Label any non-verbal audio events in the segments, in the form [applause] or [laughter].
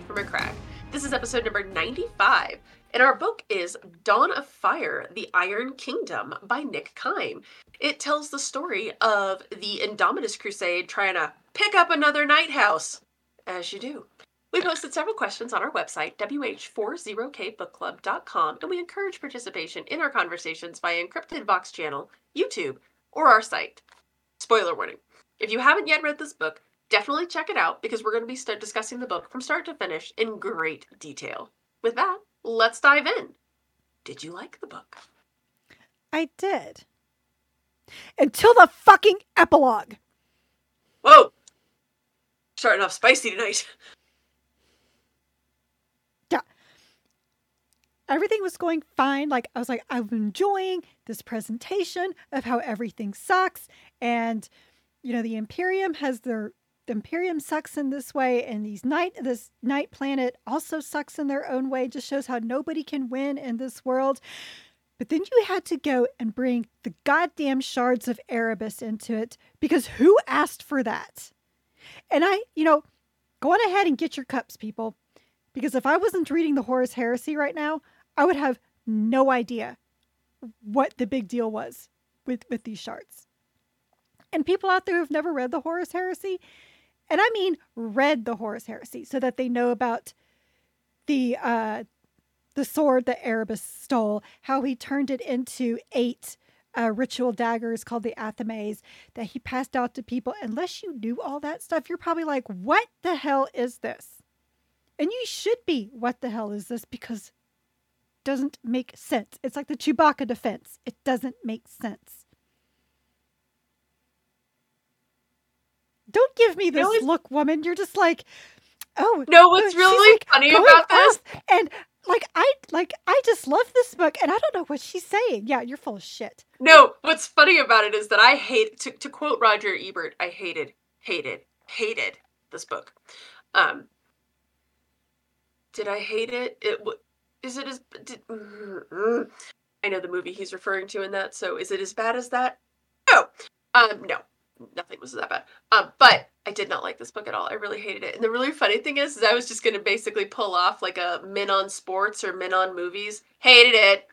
read from a crack. This is episode number 95, and our book is Dawn of Fire The Iron Kingdom by Nick Kyme. It tells the story of the Indomitus Crusade trying to pick up another knight house, as you do. We posted several questions on our website, wh40kbookclub.com, and we encourage participation in our conversations via Encrypted Vox channel, YouTube, or our site. Spoiler warning if you haven't yet read this book, definitely check it out because we're going to be start discussing the book from start to finish in great detail. With that, let's dive in. Did you like the book? I did. Until the fucking epilogue. Whoa! Starting off spicy tonight. Yeah. Everything was going fine. Like, I was like, I'm enjoying this presentation of how everything sucks. And you know the imperium has their the imperium sucks in this way and these knight this knight planet also sucks in their own way just shows how nobody can win in this world. But then you had to go and bring the goddamn shards of erebus into it because who asked for that? And i you know go on ahead and get your cups people because if i wasn't reading the horus heresy right now i would have no idea what the big deal was with with these shards. And people out there who've never read the Horus Heresy, and I mean read the Horus Heresy, so that they know about the uh, the sword that Erebus stole, how he turned it into eight uh, ritual daggers called the Athames that he passed out to people. Unless you knew all that stuff, you're probably like, "What the hell is this?" And you should be, "What the hell is this?" Because it doesn't make sense. It's like the Chewbacca defense. It doesn't make sense. Don't give me this look, woman. You're just like, oh no. What's really like funny about this? And like I like I just love this book, and I don't know what she's saying. Yeah, you're full of shit. No, what's funny about it is that I hate to to quote Roger Ebert. I hated, hated, hated this book. Um, did I hate it? It is it as did, I know the movie he's referring to in that. So is it as bad as that? No. Um, no nothing was that bad. Um, but I did not like this book at all. I really hated it. And the really funny thing is, is I was just going to basically pull off like a men on sports or men on movies. Hated it.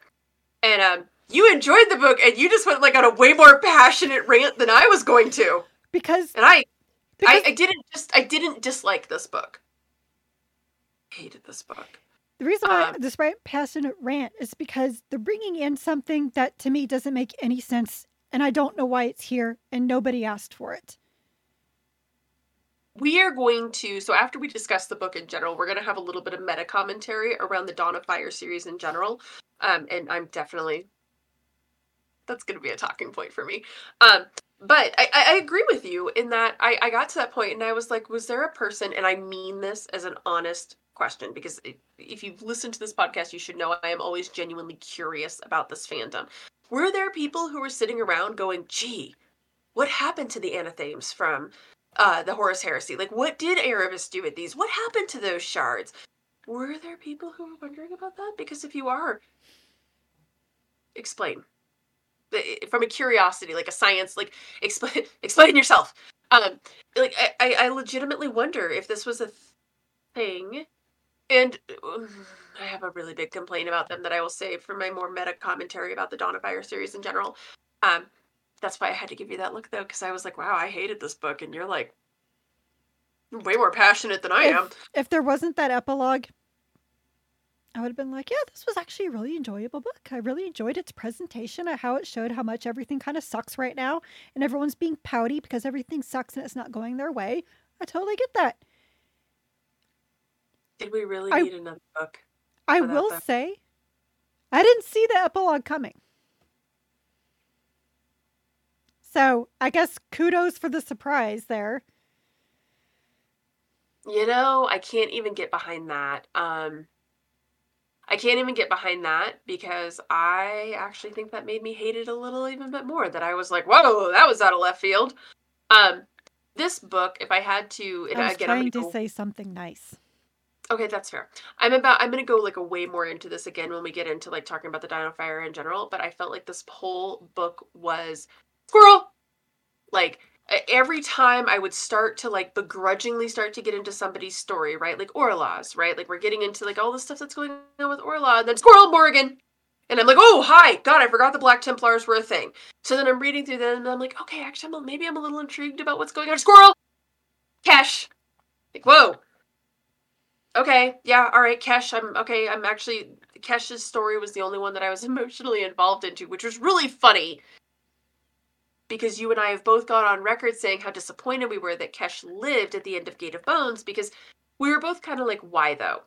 And um, you enjoyed the book, and you just went like on a way more passionate rant than I was going to. Because and I, because... I, I didn't just I didn't dislike this book. Hated this book. The reason why um, this passionate rant is because they're bringing in something that to me doesn't make any sense and I don't know why it's here, and nobody asked for it. We are going to, so after we discuss the book in general, we're going to have a little bit of meta commentary around the Dawn of Fire series in general. Um, and I'm definitely, that's going to be a talking point for me. Um, but I, I agree with you in that I, I got to that point and I was like, was there a person, and I mean this as an honest question because if you've listened to this podcast, you should know I am always genuinely curious about this fandom. Were there people who were sitting around going, gee, what happened to the anathames from uh, the Horus Heresy? Like, what did Erebus do with these? What happened to those shards? Were there people who were wondering about that? Because if you are, explain. From a curiosity, like a science, like explain [laughs] explain yourself. Um, like I, I legitimately wonder if this was a thing, and I have a really big complaint about them that I will save for my more meta commentary about the Dawn of Fire series in general. Um, that's why I had to give you that look though, because I was like, wow, I hated this book, and you're like way more passionate than I if, am. If there wasn't that epilogue, I would have been like, yeah, this was actually a really enjoyable book. I really enjoyed its presentation of how it showed how much everything kind of sucks right now, and everyone's being pouty because everything sucks and it's not going their way. I totally get that. Did we really I, need another book? I will say, I didn't see the epilogue coming. So I guess kudos for the surprise there. You know, I can't even get behind that. Um, I can't even get behind that because I actually think that made me hate it a little even bit more. That I was like, "Whoa, that was out of left field." Um, this book, if I had to, I was again, trying to go... say something nice. Okay, that's fair. I'm about I'm gonna go like a way more into this again when we get into like talking about the Dawn of Fire in general, but I felt like this whole book was squirrel. Like every time I would start to like begrudgingly start to get into somebody's story, right? Like Orla's, right? Like we're getting into like all the stuff that's going on with Orla, and then Squirrel Morgan. And I'm like, oh, hi, God, I forgot the Black Templars were a thing. So then I'm reading through them, and I'm like, okay, actually, I'm, maybe I'm a little intrigued about what's going on. Squirrel, Kesh. like, whoa, okay, yeah, all right, Kesh, I'm okay. I'm actually Kesh's story was the only one that I was [laughs] emotionally involved into, which was really funny because you and I have both gone on record saying how disappointed we were that Kesh lived at the end of Gate of Bones because we were both kind of like, why though?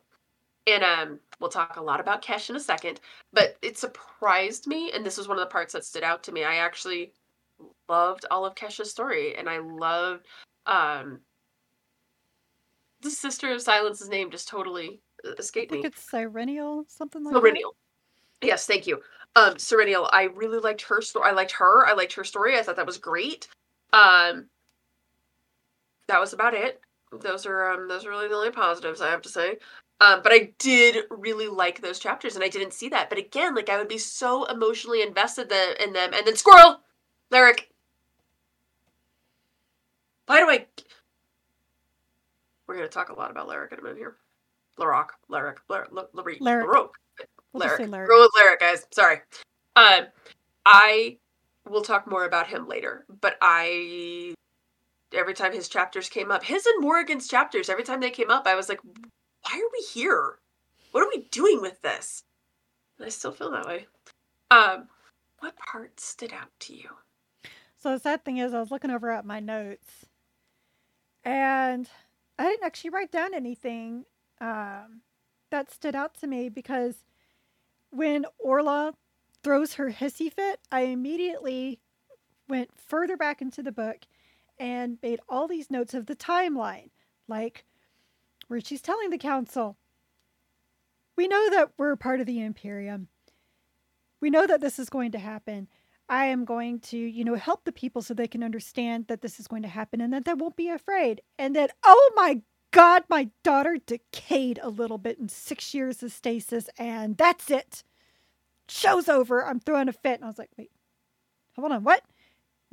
And um, we'll talk a lot about Kesh in a second, but it surprised me, and this was one of the parts that stood out to me. I actually loved all of Kesh's story, and I loved um, the Sister of Silence's name just totally escaped me. I think me. it's Cyrenial, something like that. Serenial. Yes, thank you. Um, Serenial. I really liked her story. I liked her. I liked her story. I thought that was great. Um, that was about it. Those are um, those are really the only positives I have to say. Um, but I did really like those chapters, and I didn't see that. But again, like I would be so emotionally invested the, in them, and then Squirrel, Lyric. Why do I? We're gonna talk a lot about Lyric in a minute here. Larock, just Lyric. say Lyric. Go with Lyric, guys. Sorry. Um, I will talk more about him later, but I every time his chapters came up, his and Morrigan's chapters, every time they came up, I was like, why are we here? What are we doing with this? And I still feel that way. Um, what part stood out to you? So the sad thing is, I was looking over at my notes, and I didn't actually write down anything um, that stood out to me because when Orla throws her hissy fit, I immediately went further back into the book and made all these notes of the timeline, like where she's telling the council, "We know that we're part of the Imperium. We know that this is going to happen." I am going to, you know, help the people so they can understand that this is going to happen and that they won't be afraid. And that, oh my God, my daughter decayed a little bit in six years of stasis, and that's it. Show's over. I'm throwing a fit. And I was like, wait, hold on, what?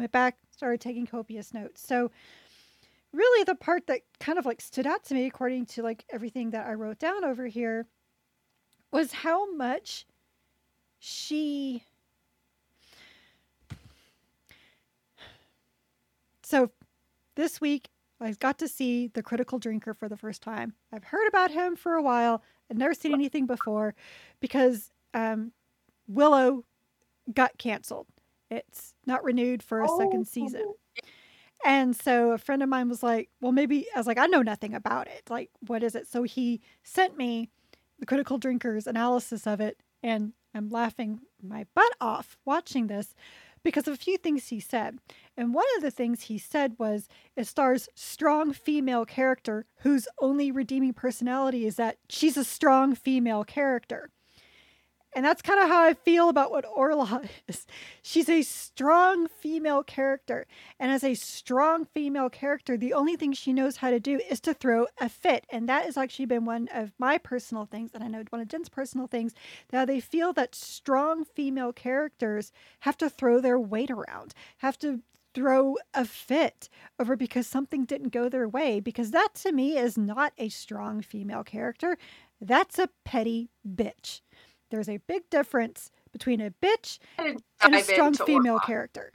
Went back, started taking copious notes. So, really, the part that kind of like stood out to me, according to like everything that I wrote down over here, was how much she So this week, I got to see the Critical Drinker for the first time. I've heard about him for a while. I've never seen anything before because um, Willow got canceled. It's not renewed for a second season. And so a friend of mine was like, Well, maybe I was like, I know nothing about it. Like, what is it? So he sent me the Critical Drinkers analysis of it. And I'm laughing my butt off watching this because of a few things he said. And one of the things he said was it stars strong female character whose only redeeming personality is that she's a strong female character. And that's kind of how I feel about what Orla [laughs] is. She's a strong female character. And as a strong female character, the only thing she knows how to do is to throw a fit. And that has actually been one of my personal things, and I know one of Jen's personal things, that they feel that strong female characters have to throw their weight around, have to throw a fit over because something didn't go their way. Because that to me is not a strong female character. That's a petty bitch. There's a big difference between a bitch And and a strong female Orla. character.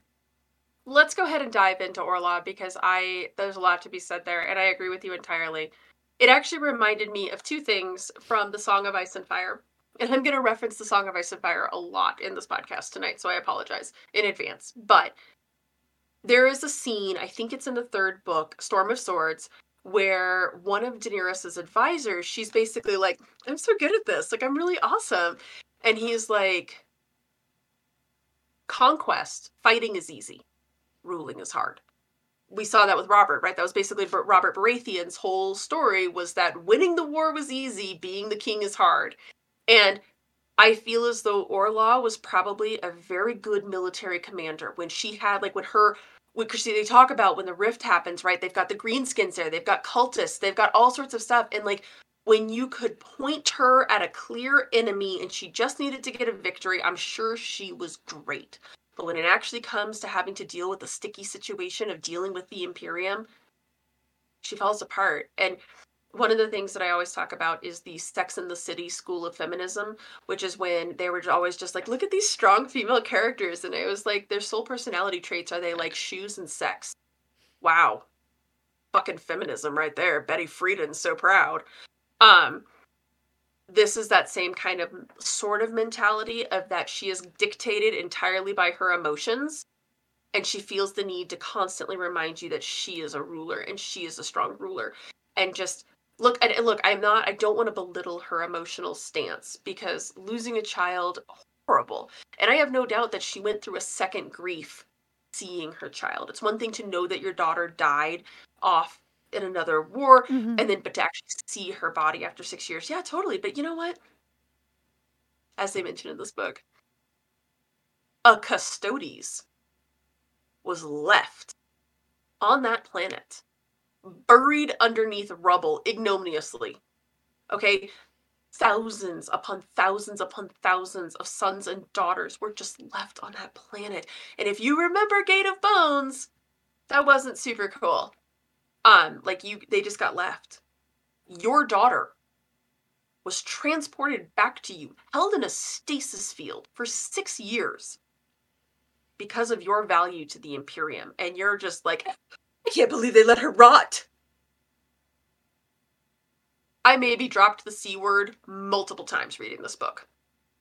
Let's go ahead and dive into Orla because I there's a lot to be said there, and I agree with you entirely. It actually reminded me of two things from the Song of Ice and Fire. And I'm going to reference the Song of Ice and Fire a lot in this podcast tonight, so I apologize in advance. But there is a scene, I think it's in the third book, Storm of Swords, where one of Daenerys's advisors, she's basically like, I'm so good at this. Like, I'm really awesome. And he's like, conquest, fighting is easy, ruling is hard. We saw that with Robert, right? That was basically Robert Baratheon's whole story was that winning the war was easy, being the king is hard. And I feel as though Orla was probably a very good military commander when she had like when her because they talk about when the rift happens, right? They've got the greenskins there, they've got cultists, they've got all sorts of stuff, and like when you could point her at a clear enemy and she just needed to get a victory, I'm sure she was great. But when it actually comes to having to deal with the sticky situation of dealing with the Imperium, she falls apart. And one of the things that I always talk about is the Sex in the City school of feminism, which is when they were always just like, look at these strong female characters. And it was like, their sole personality traits are they like shoes and sex. Wow. Fucking feminism right there. Betty Friedan's so proud. Um, this is that same kind of sort of mentality of that she is dictated entirely by her emotions and she feels the need to constantly remind you that she is a ruler and she is a strong ruler and just look and look i'm not i don't want to belittle her emotional stance because losing a child horrible. And i have no doubt that she went through a second grief seeing her child. It's one thing to know that your daughter died off in another war Mhm. and then but to actually see her body after six years yeah totally but you know what? As they mentioned in this book a custodes was left on that planet buried underneath rubble ignominiously okay? Thousands upon thousands upon thousands of sons and daughters were just left on that planet. And if you remember gate of bones that wasn't super cool. Um like you they just got left. Your daughter was transported back to you held in a stasis field for 6 years because of your value to the imperium. And you're just like i can't believe they let her rot. I maybe dropped the c word multiple times reading this book.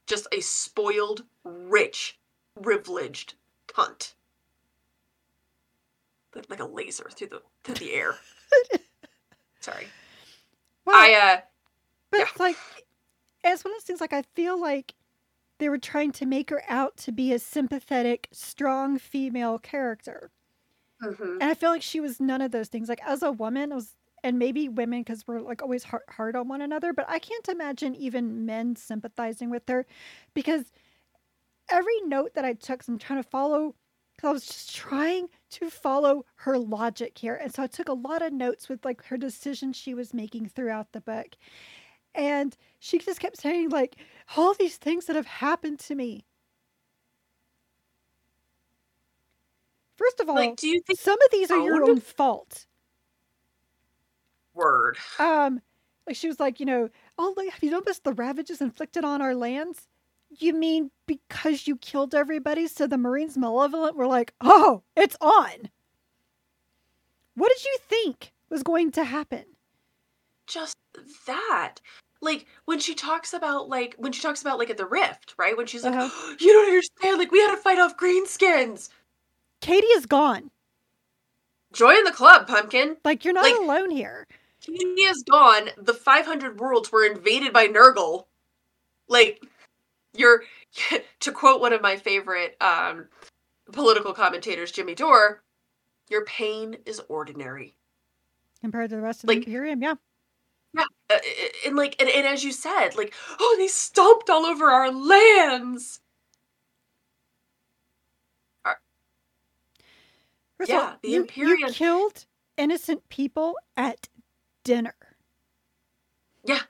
Just a spoiled rich privileged cunt. Like- a laser through the through the air. [laughs] Sorry. Well, i uh but yeah. it's like it's one of those things. Like I feel like they were trying to make her out to be a sympathetic, strong female character, mhm. and I feel like she was none of those things. Like as a woman, I was, and maybe women because we're like always hard, hard on one another. But I can't imagine even men sympathizing with her, because every note that I took, I'm trying to follow. Because I was just trying to follow her logic here. And so I took a lot of notes with like her decisions she was making throughout the book. And she just kept saying, like, all these things that have happened to me. First of all, like do you think some of these are your own fault. word Um, like she was like, you know, oh, like, have you noticed the ravages inflicted on our lands? You mean because you killed everybody, so the Marines malevolent were like, oh, it's on. What did you think was going to happen? just that like when she talks about like when she talks about like at the rift right when she's like Uh-huh. [gasps] you don't understand like we had to fight off greenskins Cadia is gone. join the club pumpkin Like you're not Like- alone here. Cadia is gone the 500 worlds were invaded by nurgle like you're [laughs] to quote one of my favorite um political commentators jimmy dore your pain is ordinary Compared to the rest of Like- the Imperium, yeah. Yeah, uh, and like, and, and as you said, like, oh, they stomped all over our lands. First of all, Yeah, the you, you killed innocent people at dinner. Yeah,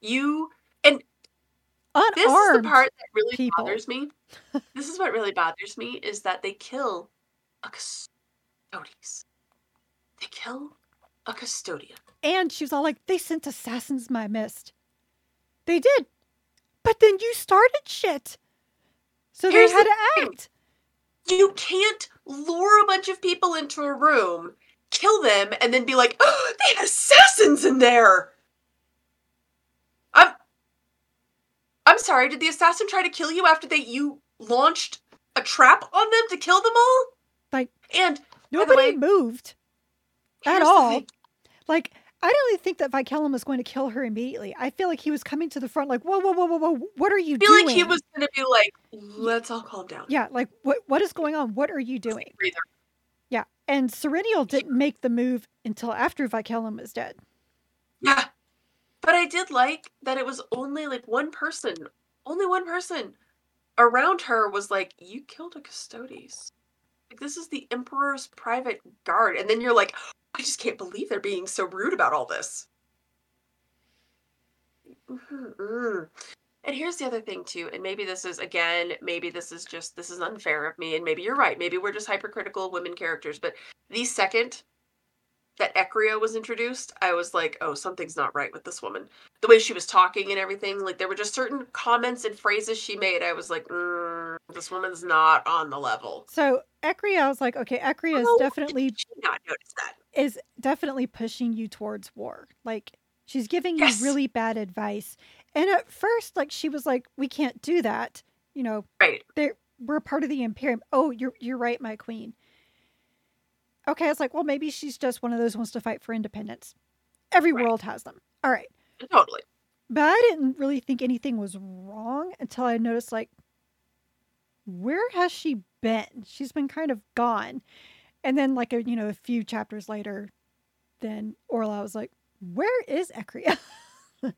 you and Unarmed. this is the part that really people. bothers me. [laughs] this is what really bothers me is that they kill a custodes. They kill a custodian. And she was all like, they sent assassins my mist. They did. But then you started shit. So Here's they had the to thing. act. You can't lure a bunch of people into a room, kill them, and then be like, [gasps] oh, they had assassins in there. I'm I'm sorry, did the assassin try to kill you after they you launched a trap on them to kill them all? Like, and Nobody way, moved at all. Like, I don't really think that Vicellum was going to kill her immediately. I feel like he was coming to the front, like, whoa, whoa, whoa, whoa, whoa, what are you doing? I feel doing? like he was gonna be like, let's all calm down. Yeah, like, what what is going on? What are you doing? Yeah, and Serenial didn't make the move until after Vicellum was dead. Yeah. But I did like that it was only like one person, only one person around her was like, You killed a custodes. Like, this is the Emperor's private guard. And then you're like, I just can't believe they're being so rude about all this. Mhm, mm. And here's the other thing too, and maybe this is again, maybe this is just this is unfair of me, and maybe you're right. Maybe we're just hypercritical women characters, but the second that Eccria was introduced, I was like, oh, something's not right with this woman. The way she was talking and everything, like there were just certain comments and phrases she made. I was like, mm, this woman's not on the level. So Eccria, I was like, okay, Eccria is How definitely not notice that. Is definitely pushing you towards war. Like she's giving Yes. you really bad advice. And at first, like she was like, we can't do that. You know, Right. we're part of the Imperium. Oh, you're you're right, my queen. Okay, I was like, well, maybe she's just one of those wants to fight for independence. Every Right. world has them. All right. Totally. But I didn't really think anything was wrong until I noticed, like, where has she been? She's been kind of gone. And then, like, a, you know, a few chapters later, then Orla was like, where is [laughs] of course,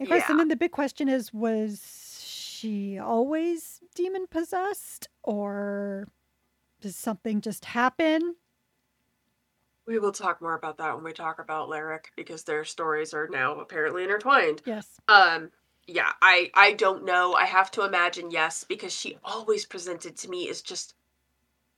Yeah. and then the big question is, was she always demon possessed? Or does something just happen? We will talk more about that when we talk about Lyric because their stories are now apparently intertwined. Yes. Um yeah, I I don't know. I have to imagine yes because she always presented to me as just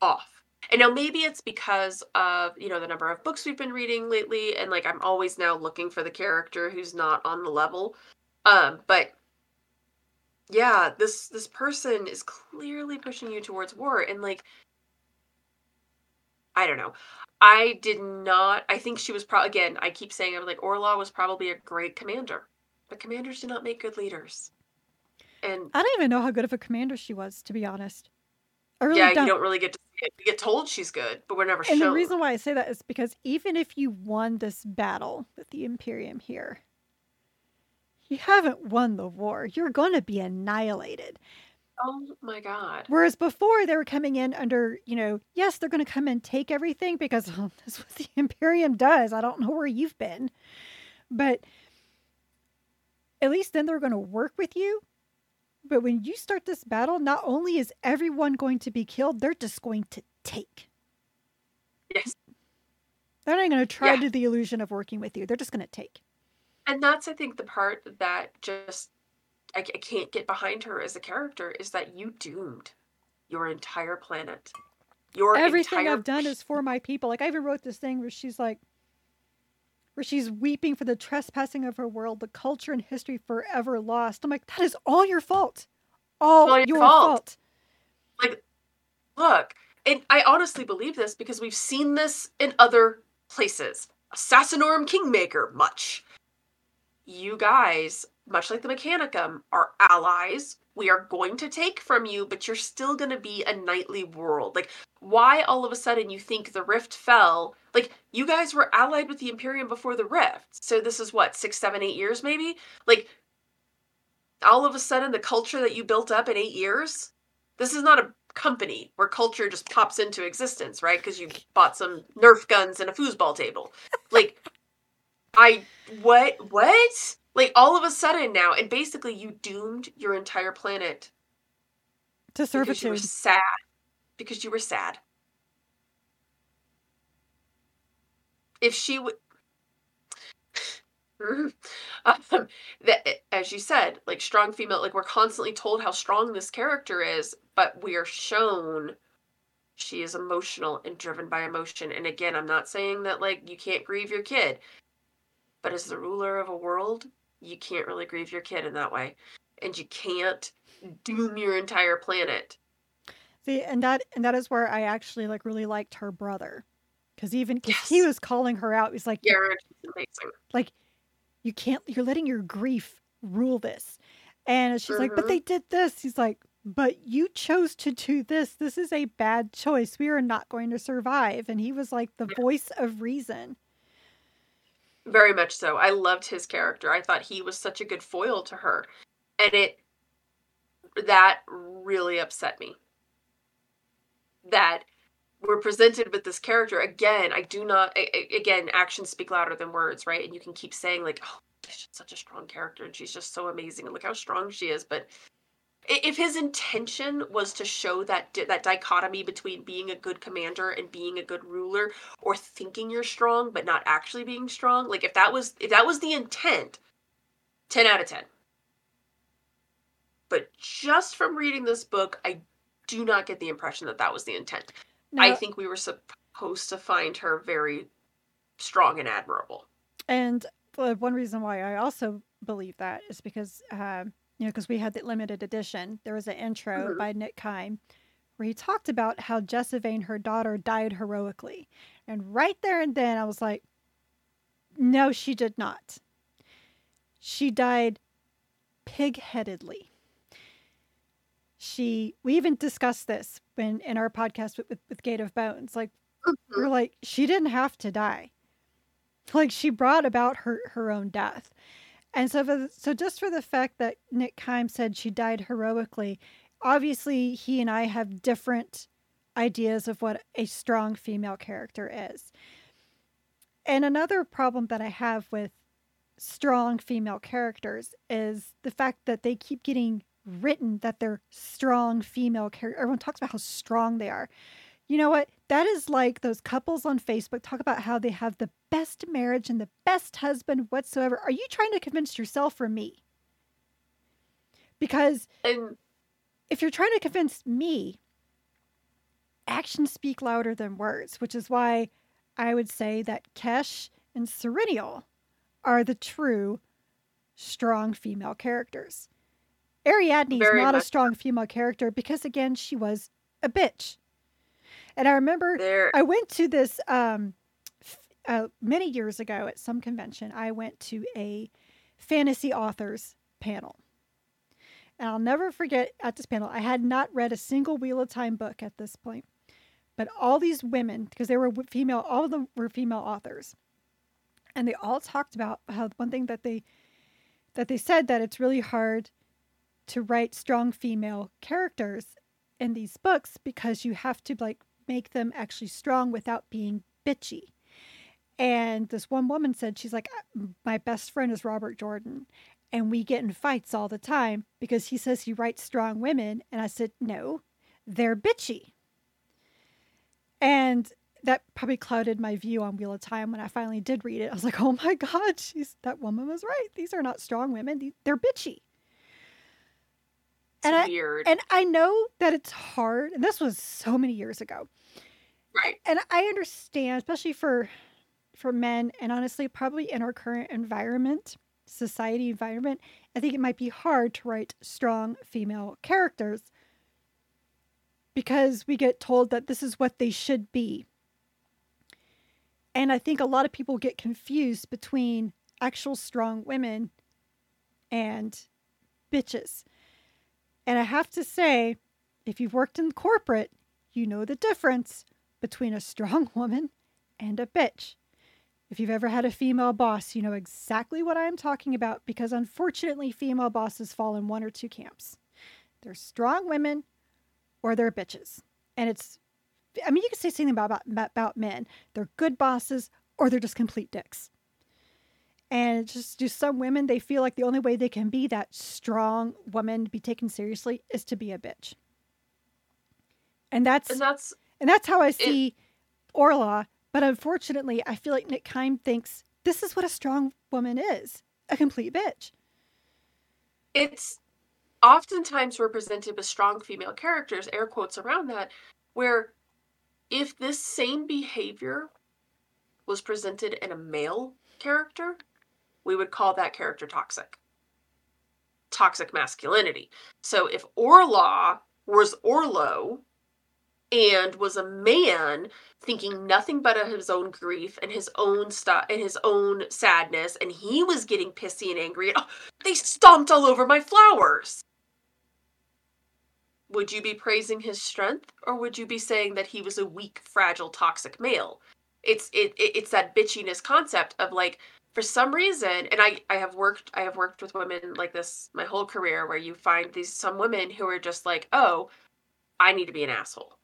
off. And now maybe it's because of, you know, the number of books we've been reading lately and like I'm always now looking for the character who's not on the level. Um but yeah, this this person is clearly pushing you towards war and like I don't know. I did not I think she was probably again, I keep saying I'm like Orla was probably a great commander. But commanders do not make good leaders. And I don't even know how good of a commander she was, to be honest. I really yeah, don't. you don't really get to see it. You get told she's good, but we're never And shown. the reason why I say that is because even if you won this battle with the Imperium here, you haven't won the war. You're going to be annihilated. oh my god. Whereas before, they were coming in under, you know, yes, they're going to come and take everything because [laughs] oh, that's what the Imperium does. I don't know where you've been. But at least then they're going to work with you. But when you start this battle, not only is everyone going to be killed, they're just going to take. Yes. They're not going to try Yeah. to do the illusion of working with you. They're just going to take. And that's I think the part that just I, I can't get behind her as a character is that you doomed your entire planet. Your Everything entire I've done is for my people. Like I even wrote this thing where she's like, where she's weeping for the trespassing of her world, the culture and history forever lost. I'm like, that is all your fault. All, all your your fault. fault. look, and I honestly believe this because we've seen this in other places. Assassinorum Kingmaker, much. You guys, much like the Mechanicum, are allies. We are going to take from you, but you're still going to be a knightly world. Like, why all of a sudden you think the rift fell? Like, you guys were allied with the Imperium before the rift. So this is what, six, seven, eight years maybe? Like, all of a sudden the culture that you built up in eight years? This is not a company where culture just pops into existence, right? Because you bought some Nerf guns and a foosball table. Like, I what what? Like all of a sudden now, and basically you doomed your entire planet To servitude. because you were sad. Because you were sad. If she would. [laughs] um, that as you said like strong female like we're constantly told how strong this character is but we are shown she is emotional and driven by emotion and again i'm not saying that like you can't grieve your kid but as the ruler of a world you can't really grieve your kid in that way and you can't doom your entire planet See, and that and that is where I actually like really liked her brother, because even 'cause he Yes. was calling her out. He's like, is amazing like you can't you're letting your grief rule this and she's like but Mhm. they did this he's like but you chose to do this this is a bad choice we are not going to survive and he was like the Yeah. voice of reason Very much so. I loved his character. I thought he was such a good foil to her. And it that really upset me. That we're presented with this character again. I do not a- again, actions speak louder than words, right? And you can keep saying like, "Oh, she's such a strong character and she's just so amazing and look how strong she is." But i- if his intention was to show that that dichotomy between being a good commander and being a good ruler or thinking you're strong but not actually being strong like if that was if that was the intent 10 out of 10 but just from reading this book, I do not get the impression that that was the intent. Now, I think we were supposed to find her very strong and admirable. And uh, one reason why I also believe that is because, um, you know, because we had the limited edition. There was an intro Mhm. by Nick Kyme where he talked about how Jessivane, her daughter, died heroically. And right there and then I was like, no, she did not. She died pig-headedly. She, we even discussed this when in our podcast with, with, with Gate of Bones. Like, we're like, she didn't have to die. Like, she brought about her, her own death. And so, the, so just for the fact that Nick Kyme said she died heroically, obviously he and I have different ideas of what a strong female character is. And another problem that I have with strong female characters is the fact that they keep getting written that they're strong female characters. Everyone talks about how strong they are. You know what? That is like those couples on Facebook talk about how they have the best marriage and the best husband whatsoever. Are you trying to convince yourself or me? Because And if you're trying to convince me, actions speak louder than words, which is why I would say that Kesh and Serenial are the true strong female characters. Ariadne is not a strong female character because, again, she was a bitch. And I remember there I went to this um, uh, many years ago at some convention. I went to a fantasy authors panel. And I'll never forget at this panel, I had not read a single Wheel of Time book at this point. But all these women, because they were female, all of them were female authors. And they all talked about how one thing that they that they said that it's really hard to write strong female characters in these books because you have to like make them actually strong without being bitchy. And this one woman said, she's like, my best friend is Robert Jordan. And we get in fights all the time because he says he writes strong women. And I said, no, they're bitchy. And that probably clouded my view on Wheel of Time when I finally did read it. I was like, oh my God, she's, that woman was right. These are not strong women, they're bitchy. it's and I- And I know that it's hard. And this was so many years ago. Right. and I understand, especially for for men, and honestly, probably in our current environment, society environment, I think it might be hard to write strong female characters because we get told that this is what they should be. And I think a lot of people get confused between actual strong women and bitches. And I have to say, if you've worked in corporate, you know the difference between a strong [laughs] woman and a bitch. If you've ever had a female boss, you know exactly what I'm talking about because unfortunately, female bosses fall in one or two camps. They're strong women or they're bitches. And it's, I mean, you could say something about, about, about men. They're good bosses or they're just complete dicks. And just, just some women, they feel like the only way they can be that strong woman to be taken seriously is to be a bitch. And that's And that's and that's how I see Orla. But unfortunately, I feel like Nick Kyme thinks this is what a strong woman is a complete bitch. it's oftentimes we're with strong female characters, air quotes around that, where if this same behavior was presented in a male character, we would call that character toxic. Toxic masculinity. So if Orla was Orlo and was a man thinking nothing but of his own grief and his own stuff and his own sadness, and he was getting pissy and angry, and, oh, they stomped all over my flowers. Would you be praising his strength, or would you be saying that he was a weak, fragile, toxic male? It's it, it it's that bitchiness concept of like for some reason, and I I have worked I have worked with women like this my whole career where you find these some women who are just like oh I need to be an asshole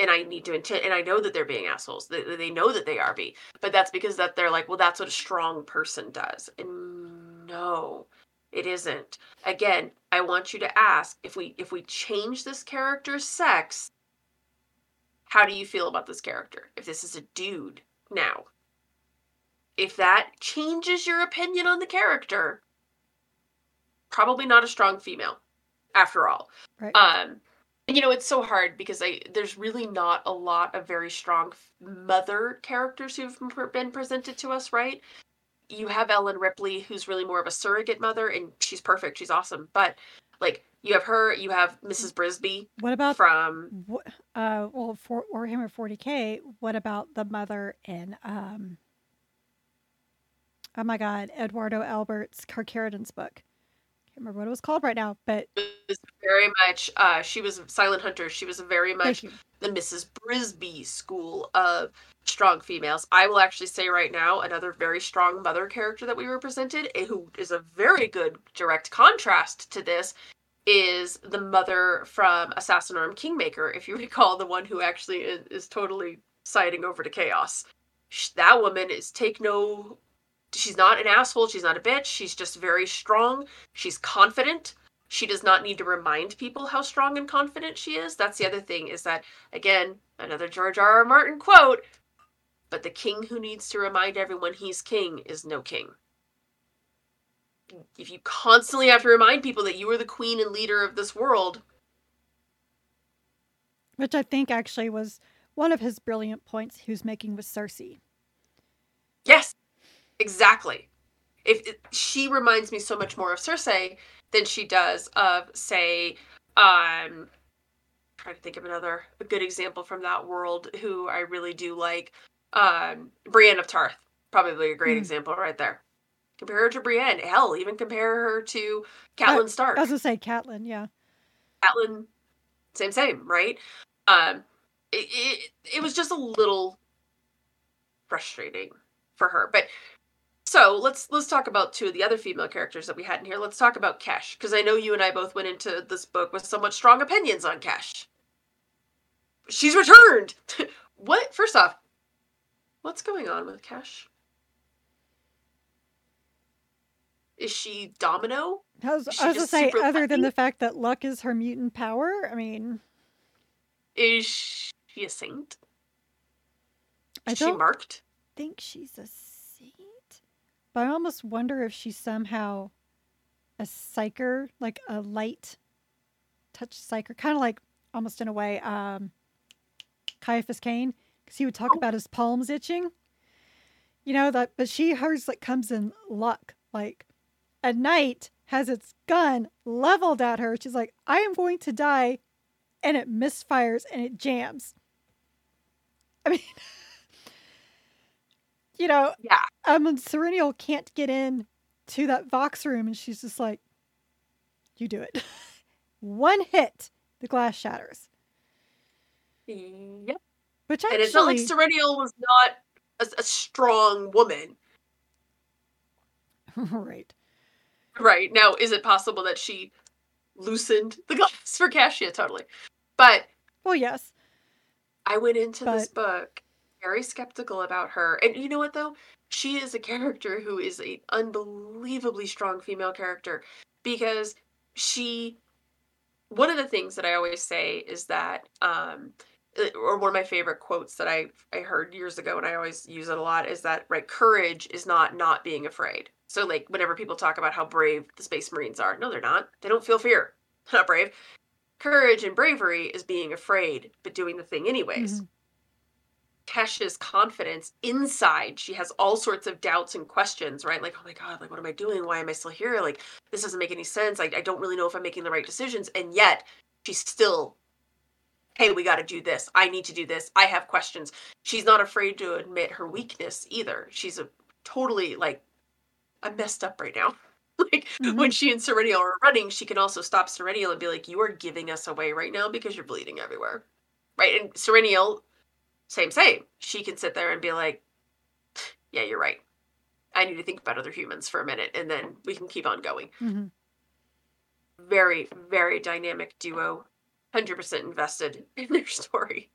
and I need to intend, and I know that they're being assholes. They, they know that they are be, but that's because that they're like, well, that's what a strong person does. And no, it isn't. Again, I want you to ask if we if we change this character's sex, how do you feel about this character? If this is a dude now, if that changes your opinion on the character, probably not a strong female. after all. Right. Um, you know, it's so hard because I there's really not a lot of very strong mother characters who've been presented to us, right? You have Ellen Ripley, who's really more of a surrogate mother, and she's perfect. She's awesome. But like, you have her. You have Mrs. Brisby. What about from? Uh, well, for Warhammer 40k. What about the mother in um? Oh my God, Edoardo Albert's Carcharodon's book remember what it was called right now, but it was very much. Uh, she was Silent Hunter. She was very much the Mrs. Brisby school of strong females. I will actually say right now another very strong mother character that we were presented, eh, who is a very good direct contrast to this, is the mother from Assassinorum Kingmaker. If you [laughs] recall, the one who actually is, is totally siding over to chaos. That woman is take no she's not an asshole. She's not a bitch. She's just very strong. She's confident. She does not need to remind people how strong and confident she is. That's the other thing is that, again, another George R. R. Martin quote, but the king who needs to remind everyone he's king is no king. If you constantly have to remind people that you are the queen and leader of this world. Which I think actually was one of his brilliant points he was making with Cersei. Exactly. If it, she reminds me so much more of Cersei than she does of, say, um, trying to think of another a good example from that world who I really do like. Um, Brienne of Tarth, probably a great mm. example right there. Compare her to Brienne. Hell, even compare her to Catelyn Stark. I was gonna say Catelyn, yeah. Catelyn, same, same, right? Um, it, it it was just a little frustrating for her, but so let's let's talk about two of the other female characters that we had in here. Let's talk about Kesh, because I know you and I both went into this book with somewhat strong opinions on Kesh. She's returned. [laughs] what? First off, what's going on with Kesh? Is she Domino? I was, I was to say, other than the fact that luck is her mutant power, I mean, is she a saint? Is I she marked? I think she's a but I almost wonder if she's somehow a psyker, like a light touch psyker, kind of like almost in a way um, Caiaphas Cain, because he would talk oh. about his palms itching. You know that, but she hers like comes in luck. Like a knight has its gun leveled at her. She's like, "I am going to die," and it misfires and it jams. I mean. [laughs] you know, yeah. Um, and Serenial can't get in to that Vox room, and she's just like, "You do it." [laughs] One hit, the glass shatters. Yep. Which actually, and it's not like Serenial was not a, a strong woman. [laughs] right. Right now, is it possible that she loosened the [laughs] glass for Cassia? Totally. But well, yes. I went into but... this book very skeptical about her. And you know what though? She is a character who is an unbelievably strong female character because she one of the things that I always say is that um uh, or one of my favorite quotes that I I heard years ago and I always use it a lot is that right courage is not not being afraid. So like whenever people talk about how brave the space marines are, no they're not. They don't feel fear. [laughs] They're not brave. Courage and bravery is being afraid but doing the thing anyways. Mm-hmm. Kesh's confidence inside. She has all sorts of doubts and questions, right? Like, oh my God, like, what am I doing? Why am I still here? Like, this doesn't make any sense. Like, I don't really know if I'm making the right decisions. And yet, she's still, hey, we got to do this. I need to do this. I have questions. She's not afraid to admit her weakness either. She's a totally, like, I'm messed up right now. [laughs] like, mm-hmm. when she and Serenial are running, she can also stop Serenial and be like, you are giving us away right now because you're bleeding everywhere. Right? And Serenial same, same. She can sit there and be like, yeah, you're right. I need to think about other humans for a minute and then we can keep on going. Mm-hmm. Very, very dynamic duo. 100% invested in their story.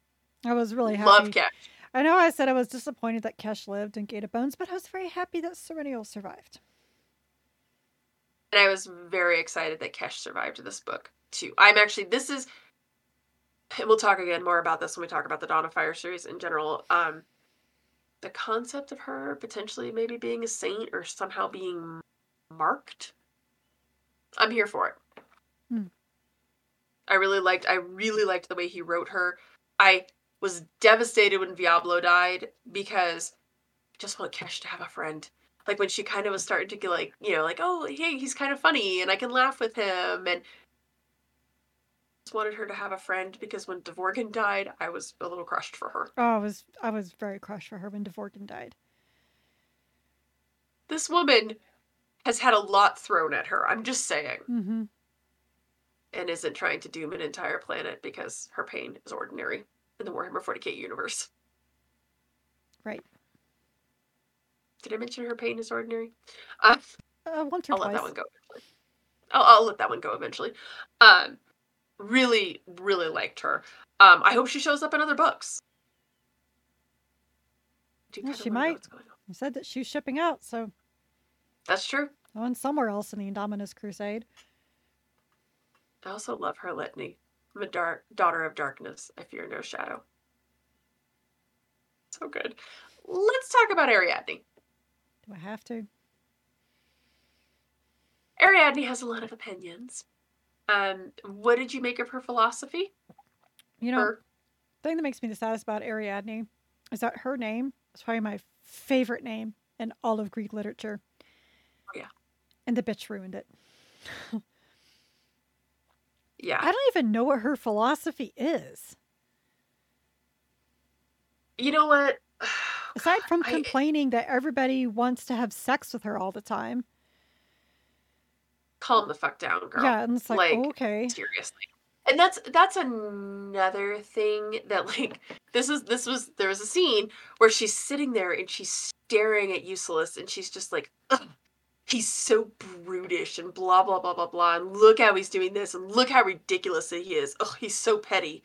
I was really happy. Love Kesh. I know I said I was disappointed that Kesh lived in Gate of Bones, but I was very happy that Serenial survived. And I was very excited that Kesh survived this book too. I'm actually this is [laughs] we'll talk again more about this when we talk about the Dawn of Fire series in general. Um, the concept of her potentially maybe being a saint or somehow being marked. I'm here for it. Hmm. I really liked I really liked the way he wrote her. I was devastated when Diablo died because I just want Kesh to have a friend. Like when she kind of was starting to get like, you know, like, oh hey, he's kind of funny and I can laugh with him and wanted her to have a friend because when Dvorkin died, I was a little crushed for her. Oh, I was I was very crushed for her when Dvorkin died. This woman has had a lot thrown at her. I'm just saying. Mm-hmm. And isn't trying to doom an entire planet because her pain is ordinary in the Warhammer 40k universe. Right. Did I mention her pain is ordinary? Uh, uh, once or I'll twice. let that one go. I'll, I'll let that one go eventually. Um, really, really liked her. Um, I hope she shows up in other books. Yeah, she might. what's going on. You said that she's shipping out, so That's true. going somewhere else in the Indomitus Crusade. I also love her litany. I'm a dark daughter of darkness. I fear no shadow. So good. Let's talk about Ariadne. Do I have to? Ariadne has a lot of opinions. Um, what did you make of her philosophy? You know, Her the thing that makes me the saddest about Ariadne is that her name is probably my favorite name in all of Greek literature. yeah. And the bitch ruined it. [laughs] yeah. I don't even know what her philosophy is. You know what? [sighs] Aside from I- complaining that everybody wants to have sex with her all the time. Calm the fuck down, girl. Yeah, and it's like, Like, okay. seriously and that's that's another thing [laughs] that like this is this was there was a scene where she's sitting there and she's staring at Eucylus and she's just like Ugh, he's so brutish and blah blah blah blah blah and look how he's doing this and look how ridiculous he is Oh, he's so petty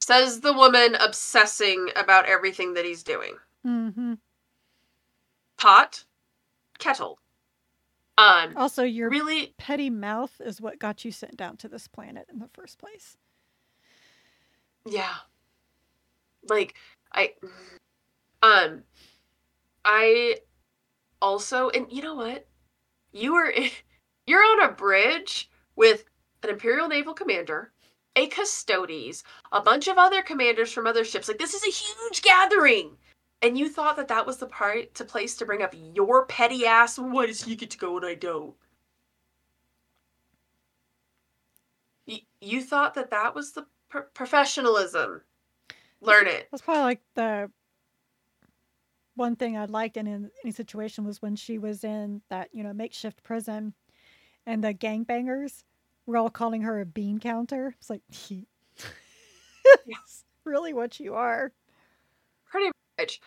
says the woman obsessing about everything that he's doing Mm-hmm. pot kettle um Also, your really petty mouth is what got you sent down to this planet in the first place. Yeah. Like I um I also and you know what? You were [laughs] you're on a bridge with an Imperial Naval commander, a Custodes, a bunch of other commanders from other ships. Like this is a huge gathering. And you thought that that was the part to place to bring up your petty ass. Why does he get to go and I don't? You, you thought that that was the pro- professionalism. Learn it. That's probably like the one thing I liked in, in any situation was when she was in that, you know, makeshift prison and the gangbangers were all calling her a bean counter. It's like, [laughs] yes, really what you are. Pretty much.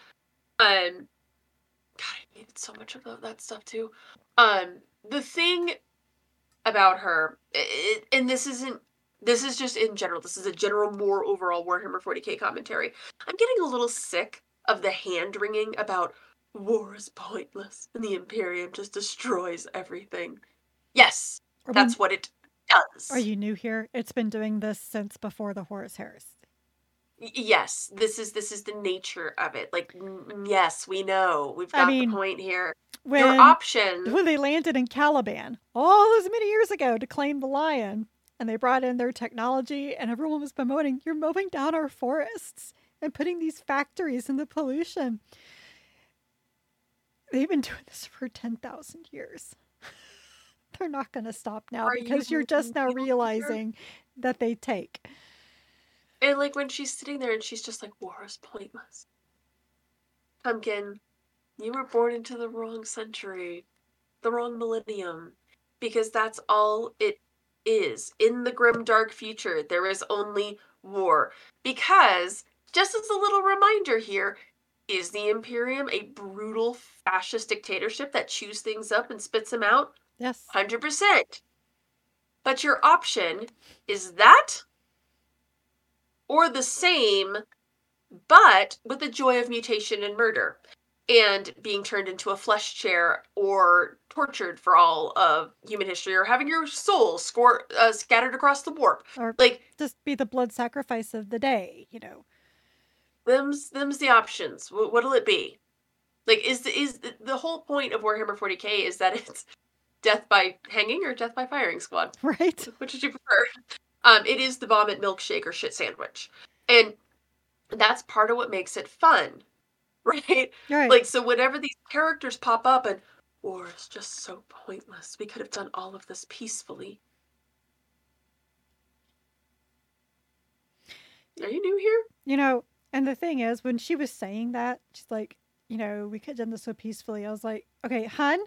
Um, God, I hated so much of that stuff too. Um, the thing about her, i i- and this isn't. This is just in general. This is a general, more overall Warhammer 40k commentary. I'm getting a little sick of the hand wringing about war is pointless and the Imperium just destroys everything. Yes, Are, we- that's what it does. are you new here? It's been doing this since before the Horus Heresy. Yes this is this is the nature of it like yes we know we've I got mean, the point here When, your option when they landed in Caliban all those many years ago to claim the lion, and they brought in their technology, and everyone was bemoaning, "You're mowing down our forests and putting these factories in the pollution." They've been doing this for ten thousand years. [laughs] They're not going to stop now Are because you you're just now realizing that they take. And like when she's sitting there and she's just like war is pointless pumpkin you were born into the wrong century the wrong millennium because that's all it is in the grim dark future there is only war because just as a little reminder here is the imperium a brutal fascist dictatorship that chews things up and spits them out Yes. 100%. But your option is that or the same, but with the joy of mutation and murder and being turned into a flesh chair or tortured for all of human history or having your soul score, uh, scattered across the warp. Or Like, just be the blood sacrifice of the day, you know. them's, them's the options. Wh- What'll it be? Like, is the, is the, the whole point of Warhammer 40k is that it's [laughs] death by hanging or death by firing squad? Right? Which would you prefer? Um, it is the vomit milkshake or shit sandwich, and that's part of what makes it fun, [laughs] right? Right. Like so, whenever these characters pop up and war is just so pointless, we could have done all of this peacefully. Are you new here? You know, and the thing is, when she was saying that, she's like, you know, we could have done this so peacefully. I was like, okay, hun,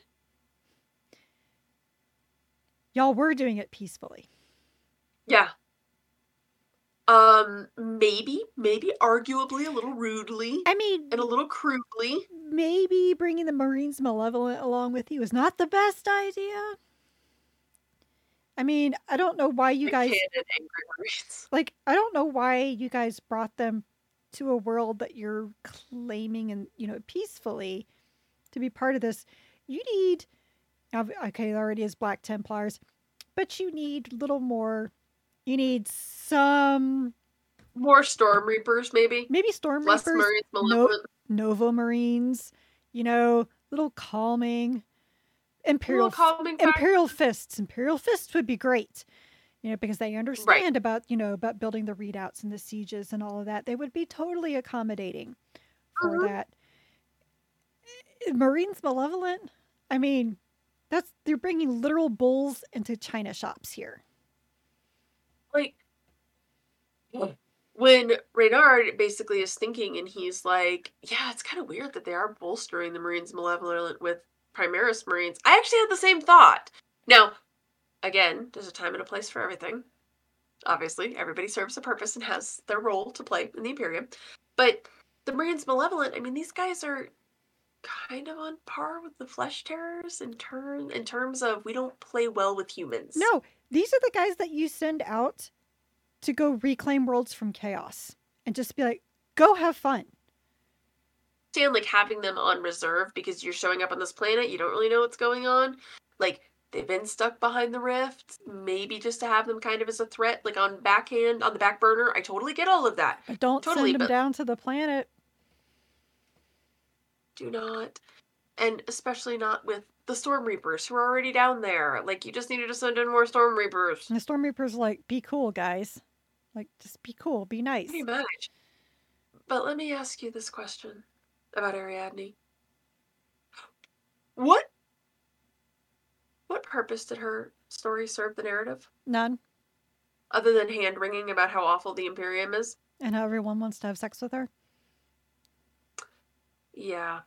y'all were doing it peacefully. Yeah. Um, maybe, maybe arguably a little rudely I mean, and a little crudely. maybe bringing the Marines Malevolent along with you is not the best idea. I mean, I don't know why you guys kid and angry Marines. [laughs] like I don't know why you guys brought them to a world that you're claiming and you know peacefully to be part of this. You need okay, there already is Black Templars, but you need a little more. You need some More Storm Reapers, maybe. maybe Storm Less Reapers, Marines Malevolent. Nova Marines. You know, little calming. Imperial Little calming. Imperial fists. Imperial fists would be great. You know, because they understand about, you know, about building the readouts and the sieges and all of that. They would be totally accommodating for Mhm. that. Eh, Marines Malevolent, I mean, that's they're bringing literal bulls into China shops here. Like when Reynard basically is thinking and he's like, Yeah, it's kind of weird that they are bolstering the Marines Malevolent with Primaris Marines. I actually had the same thought. Now, again, there's a time and a place for everything. Obviously, everybody serves a purpose and has their role to play in the Imperium. But the Marines Malevolent, I mean, these guys are kind of on par with the Flesh Tearers in turn in terms of we don't play well with humans. No, these are the guys that you send out to go reclaim worlds from chaos and just be like, go have fun. understand like having them on reserve because you're showing up on this planet, you don't really know what's going on. Like they've been stuck behind the rift, maybe just to have them kind of as a threat, like on backhand, on the back burner. I totally get all of that. But don't Totally, send them but- down to the planet. Do not. And especially not with the Storm Reapers who are already down there. Like you just needed to send in more Storm Reapers. And the Storm Reapers like, be cool, guys. Like, just be cool, be nice. Pretty much. But let me ask you this question about Ariadne. What what purpose did her story serve the narrative? None. other than hand wringing about how awful the Imperium is. And how everyone wants to have sex with her. Yeah,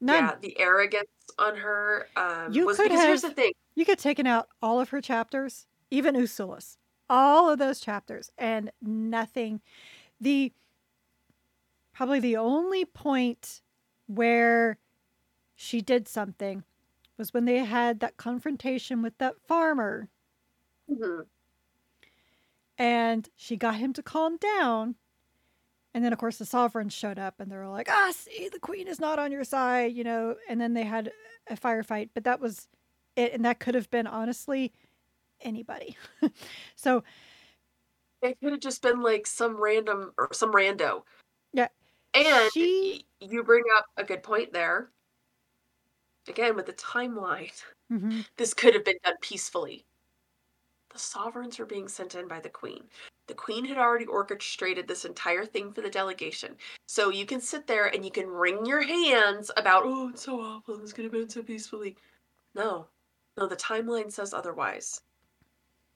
None. yeah, the arrogance on her um, You was could because here's the thing. You could taken out all of her chapters, even Usulus, all of those chapters, and nothing. The probably the only point where she did something was when they had that confrontation with that farmer, Mhm. and she got him to calm down. And then, of course, the sovereigns showed up, and they were like, "Ah, see, the queen is not on your side," you know. And then they had a firefight, but that was it, and that could have been honestly anybody. [laughs] so It could have just been like some random or some rando. Yeah, And she- you bring up a good point there. Again, with the timeline, mhm. this could have been done peacefully. The sovereigns were being sent in by the queen. The queen had already orchestrated this entire thing for the delegation. So you can sit there and you can wring your hands about, oh, it's so awful. This could have been so peacefully. No, no, the timeline says otherwise.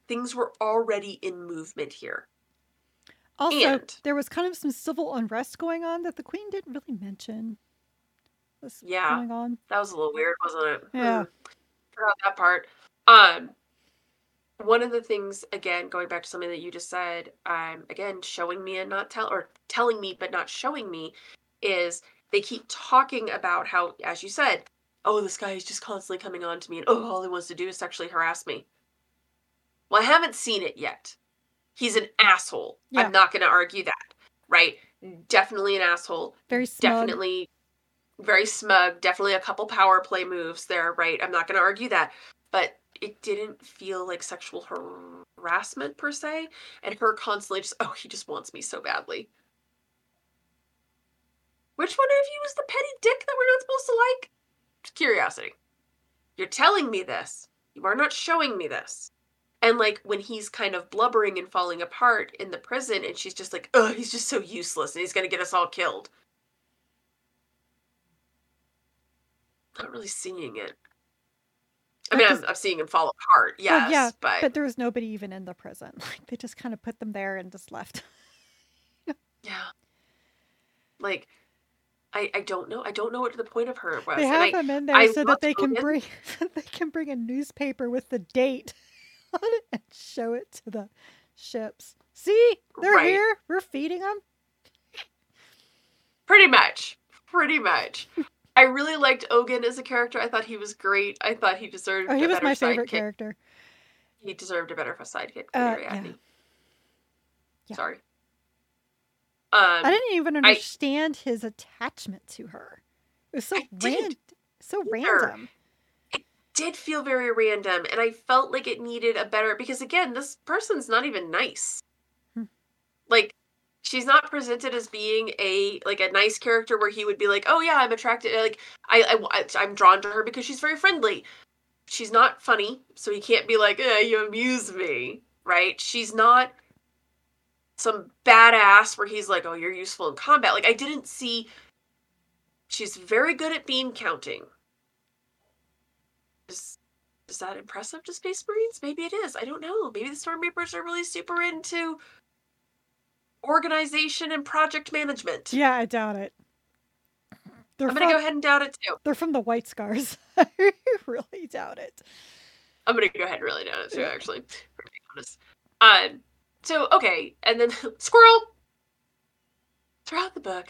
Things were already in movement here. also And- there was kind of some civil unrest going on that the queen didn't really mention. Was Yeah. going on. That was a little weird, wasn't it? Yeah. Hmm. Forgot that part. Um, one of the things, again, going back to something that you just said, um, again, showing me and not tell, or telling me but not showing me, is they keep talking about how, as you said, oh, this guy is just constantly coming on to me, and oh, all he wants to do is sexually harass me. Well, I haven't seen it yet. He's an asshole. Yeah. I'm not going to argue that, right? Definitely an asshole Very smug. definitely very smug definitely a couple power play moves there right i'm not going to argue that but it didn't feel like sexual harassment per se and her constantly [laughs] just oh he just wants me so badly. Which one of you is the petty dick that we're not supposed to like? Curiosity. You're telling me this. You are not showing me this. And like when he's kind of blubbering and falling apart in the prison, and she's just like, oh, he's just so useless and he's gonna get us all killed. Not really seeing it. I mean, I'm, seeing him fall apart, yes, well, yeah, but but there was nobody even in the prison. [laughs] Like they just kind of put them there and just left. yeah, like I I don't know. I don't know what the point of her was. They and have I, them in there I so that they can bring [laughs] they can bring a newspaper with the date [laughs] on it and show it to the ships. See, they're Right. here. We're feeding them. Pretty much. Pretty much. I really liked Ogun as a character. I thought he was great. I thought he deserved Oh, he a was better my favorite sidekick. character. He deserved a better sidekick Uh, yeah. Yeah. Sorry. I Um, didn't even understand his attachment to her. It was so I random. So either. random. It did feel very random, and I felt like it needed a better because again, this person's not even nice. Hmm. Like, she's not presented as being a like a nice character where he would be like, "Oh yeah, I'm attracted." Like, I, I I'm drawn to her because she's very friendly. She's not funny, so he can't be like, eh, "You amuse me," right? She's not some badass where he's like, "Oh, you're useful in combat." Like, I didn't see. She's very good at beam counting. Is is that impressive to Space Marines? Maybe it is. I don't know. Maybe the Stormreapers are really super into organization and project management. Yeah, I doubt it. They're I'm gonna go ahead and doubt it too. they're from the White Scars. [laughs] I really doubt it. I'm gonna go ahead and really doubt it too. Yeah. Actually, for being honest. Um. So okay, and then [laughs] Squirrel. Throughout the book,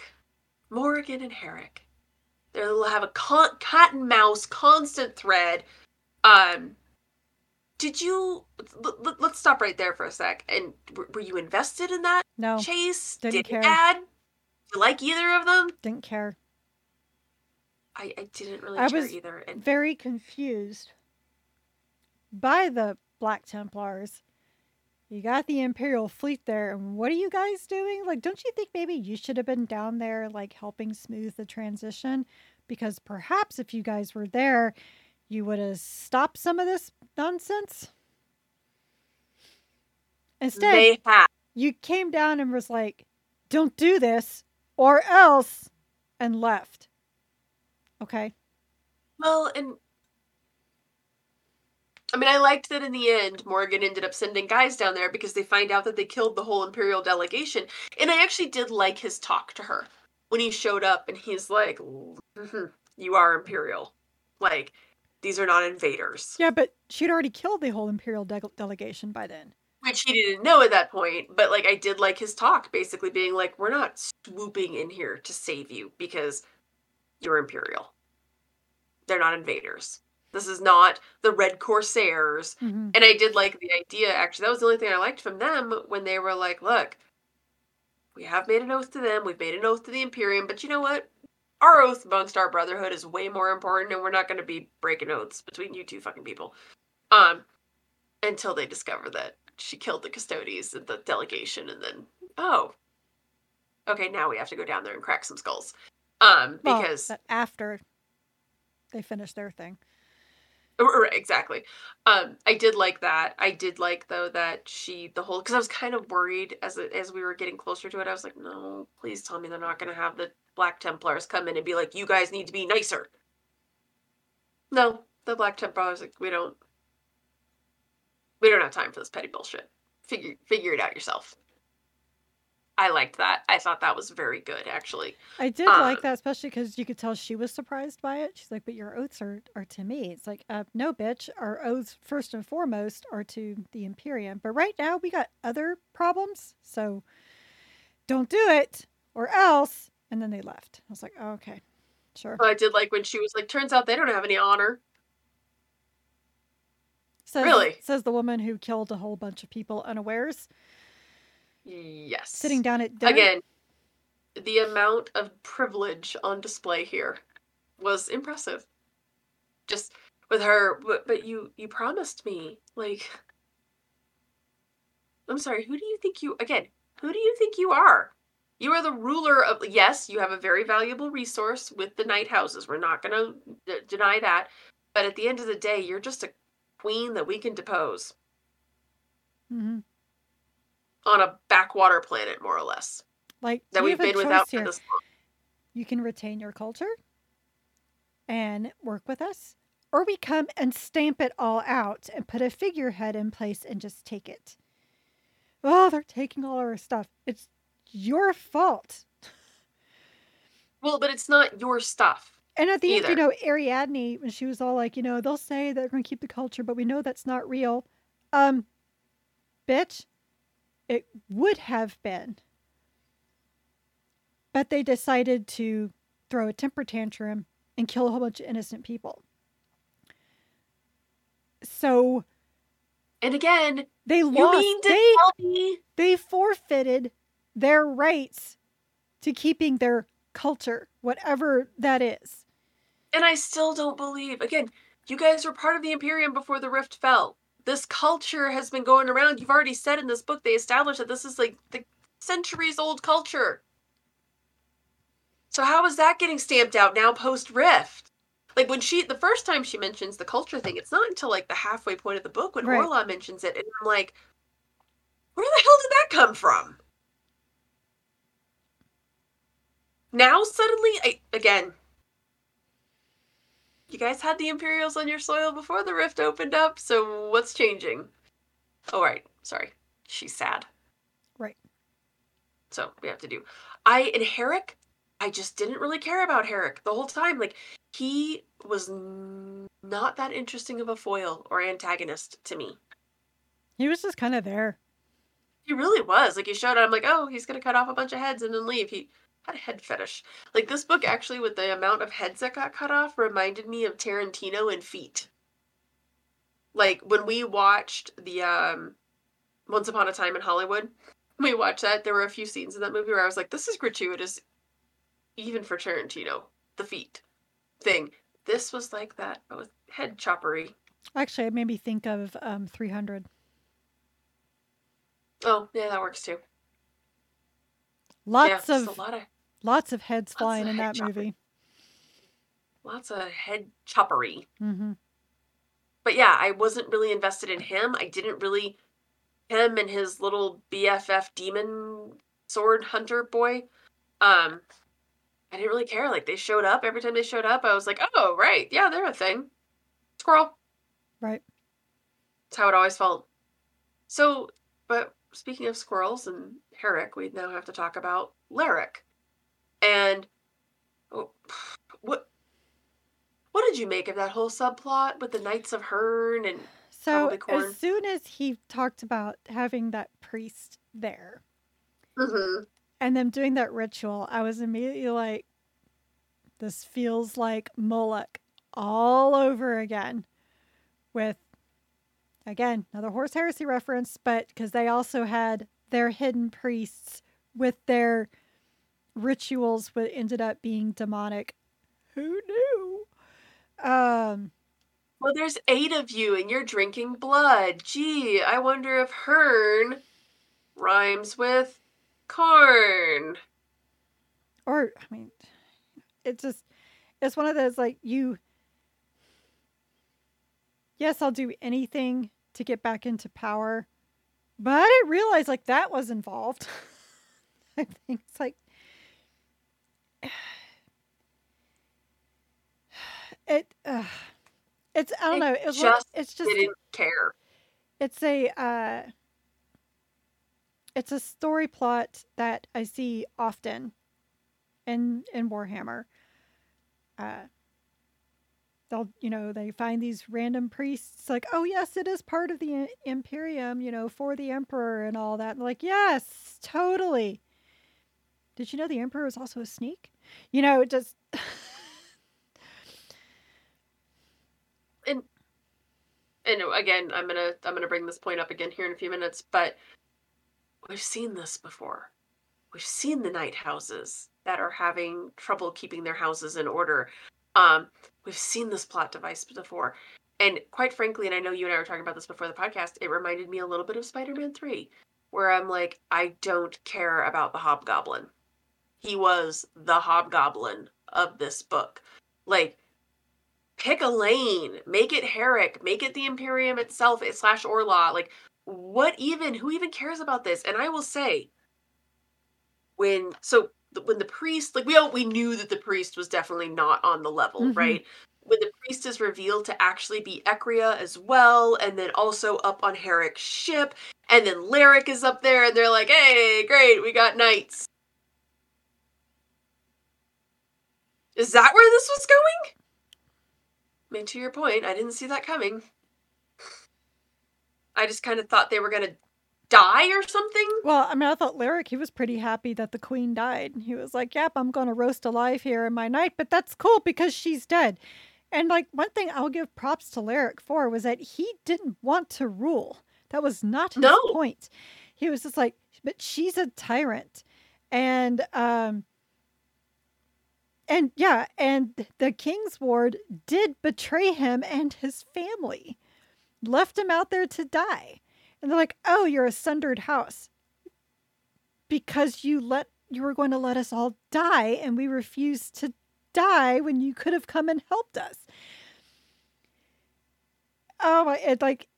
Morgan and Herrick, they'll have a con- cat and mouse constant thread. Um. Did you? L- let's stop right there for a sec. And were, were you invested in that No, chase? didn't Did care. add? You like either of them? didn't care. I, I didn't really I care was either. And Very confused by the Black Templars. You got the Imperial fleet there, and what are you guys doing? Like, don't you think maybe you should have been down there, like, helping smooth the transition? Because perhaps if you guys were there, you would have stopped some of this nonsense. Instead, you came down and was like, don't do this or else, and left. Okay. Well, and I mean, I liked that in the end, Morgan ended up sending guys down there because they find out that they killed the whole Imperial delegation. And I actually did like his talk to her when he showed up and he's like, "Mhm, [laughs] You are Imperial. Like, these are not invaders. Yeah, but she'd already killed the whole Imperial de- delegation by then. Which he didn't know at that point. But, like, I did like his talk, basically being like, We're not swooping in here to save you because you're Imperial. They're not invaders. This is not the Red Corsairs hmm And I did like the idea, actually. That was the only thing I liked from them when they were like, look, we have made an oath to them, we've made an oath to the Imperium, but you know what? Our oath amongst our brotherhood is way more important, and we're not going to be breaking oaths between you two fucking people. Um, until they discover that she killed the Custodes and the delegation, and then, oh, okay, now we have to go down there and crack some skulls. Um, Well, because after they finish their thing. Right, exactly. Um, I did like that. I did like though that she the whole because I was kind of worried as as we were getting closer to it. I was like, no, please tell me they're not going to have the Black Templars come in and be like, you guys need to be nicer. No, the Black Templars like we don't we don't have time for this petty bullshit. Figure figure it out yourself. I liked that. I thought that was very good, actually. I did like Um, that, especially because you could tell she was surprised by it. She's like, "But your oaths are, are to me." It's like, uh, "No, bitch. Our oaths, first and foremost, are to the Imperium. But right now, we got other problems, so don't do it, or else." And then they left. I was like, oh, "Okay, sure." I did like when she was like, turns out they don't have any honor. Says, really? says the woman who killed a whole bunch of people unawares, Yes. sitting down at dinner. Again, the amount of privilege on display here was impressive. Just with her, but, but you you promised me like I'm sorry, who do you think you again, who do you think you are? You are the ruler of yes, you have a very valuable resource with the knight houses. We're not going to d- deny that. But at the end of the day, you're just a queen that we can depose. hmm on a backwater planet, more or less, Like that we we've been without here. for this long. You can retain your culture and work with us, or we come and stamp it all out and put a figurehead in place and just take it. Oh, they're taking all our stuff. It's your fault. Well, but it's not your stuff. And at the end, you know, Ariadne, when she was all like, you know, they'll say they're going to keep the culture, but we know that's not real. Um, bitch, it would have been. But they decided to throw a temper tantrum and kill a whole bunch of innocent people. So And again, they lost. They, they forfeited their rights to keeping their culture, whatever that is. And I still don't believe. Again, you guys were part of the Imperium before the Rift fell. This culture has been going around. You've already said in this book they established that this is like the centuries old culture. So how is that getting stamped out now post Rift? Like when she the first time she mentions the culture thing, it's not until like the halfway point of the book when Right. Orla mentions it, and I'm like, where the hell did that come from? Now suddenly, I again, you guys had the Imperials on your soil before the rift opened up, so what's changing? Oh, right. Sorry. She's sad. Right. So we have to do. I, and Herrick, I just didn't really care about Herrick the whole time. Like, he was not that interesting of a foil or antagonist to me. He was just kind of there. He really was. Like, he showed up, I'm like, oh, he's going to cut off a bunch of heads and then leave. He had a head fetish. Like, this book, actually, with the amount of heads that got cut off, reminded me of Tarantino and Feet. Like, when we watched the um, Once Upon a Time in Hollywood, we watched that. There were a few scenes in that movie where I was like, this is gratuitous, even for Tarantino. The feet thing. This was like that, but with head choppery. Actually, it made me think of um, 300. Oh, yeah, that works too. Lots yeah, of a lot of lots of heads of flying in head that movie. lots of head choppery. hmm but yeah, I wasn't really invested in him. I didn't really him and his little BFF demon sword hunter boy. Um, I didn't really care. Like they showed up every time they showed up. I was like, oh right, yeah, they're a thing. Squirrel. Right. That's how it always felt. So, but speaking of squirrels and Herrick, we now have to talk about Lyric. And oh, what what did you make of that whole subplot with the Knights of Hern and So as soon as he talked about having that priest there Mhm. and them doing that ritual, I was immediately like, "This feels like Moloch all over again." With again another horse heresy reference, but because they also had their hidden priests with their rituals, what ended up being demonic. Who knew? Um. Well, there's eight of you and you're drinking blood. Gee, I wonder if Hern rhymes with corn. or I mean, it's just it's one of those like you. Yes, I'll do anything to get back into power, but I didn't realize like that was involved. [laughs] I think it's like [sighs] it. Uh, it's I don't I know. It was like, just it's just Didn't care. it's a uh, it's a story plot that I see often in in Warhammer. Uh, they'll you know they find these random priests like oh yes it is part of the Imperium you know for the Emperor and all that and like yes totally. Did you know the Emperor is also a sneak? You know it just [sighs] And and again, I'm gonna I'm gonna bring this point up again here in a few minutes, but we've seen this before. We've seen the knight houses that are having trouble keeping their houses in order. Um, we've seen this plot device before. And quite frankly, and I know you and I were talking about this before the podcast, it reminded me a little bit of Spider-Man 3, where I'm like, I don't care about the hobgoblin. He was the hobgoblin of this book. Like, pick a lane, make it Herrick, make it the Imperium itself slash Orla. Like, what even who even cares about this? And I will say when so when the priest like we all we knew that the priest was definitely not on the level, Mhm. right? When the priest is revealed to actually be Ekria as well, and then also up on Herrick's ship, and then Lyric is up there, and they're like, "Hey, great, we got knights." Is that where this was going? I mean, to your point, I didn't see that coming. I just kind of thought they were gonna die or something. Well, I mean, I thought Lyric, he was pretty happy that the queen died. He was like, yep, I'm going to roast alive here in my knight, but that's cool because she's dead. And like one thing I'll give props to Lyric for was that he didn't want to rule. That was not his No. point. He was just like, but she's a tyrant. And um and yeah, and the King's Ward did betray him and his family. Left him out there to die. And they're like, "Oh, you're a sundered house because you let you were going to let us all die, and we refused to die when you could have come and helped us." Oh my! It like,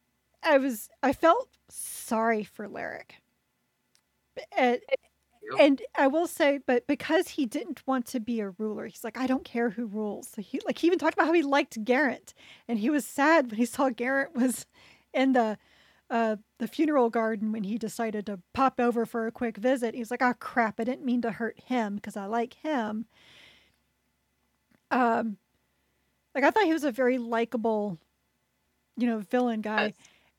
I was I felt sorry for Lyric, eh, and, and I will say, but because he didn't want to be a ruler, he's like, I don't care who rules. So he like he even talked about how he liked Garrett, and he was sad when he saw [laughs] Garrett was in the uh, the funeral garden when he decided to pop over for a quick visit. He's like, "Oh crap! I didn't mean to hurt him because I like him." Um, like I thought he was a very likable, you know, villain guy, Yes.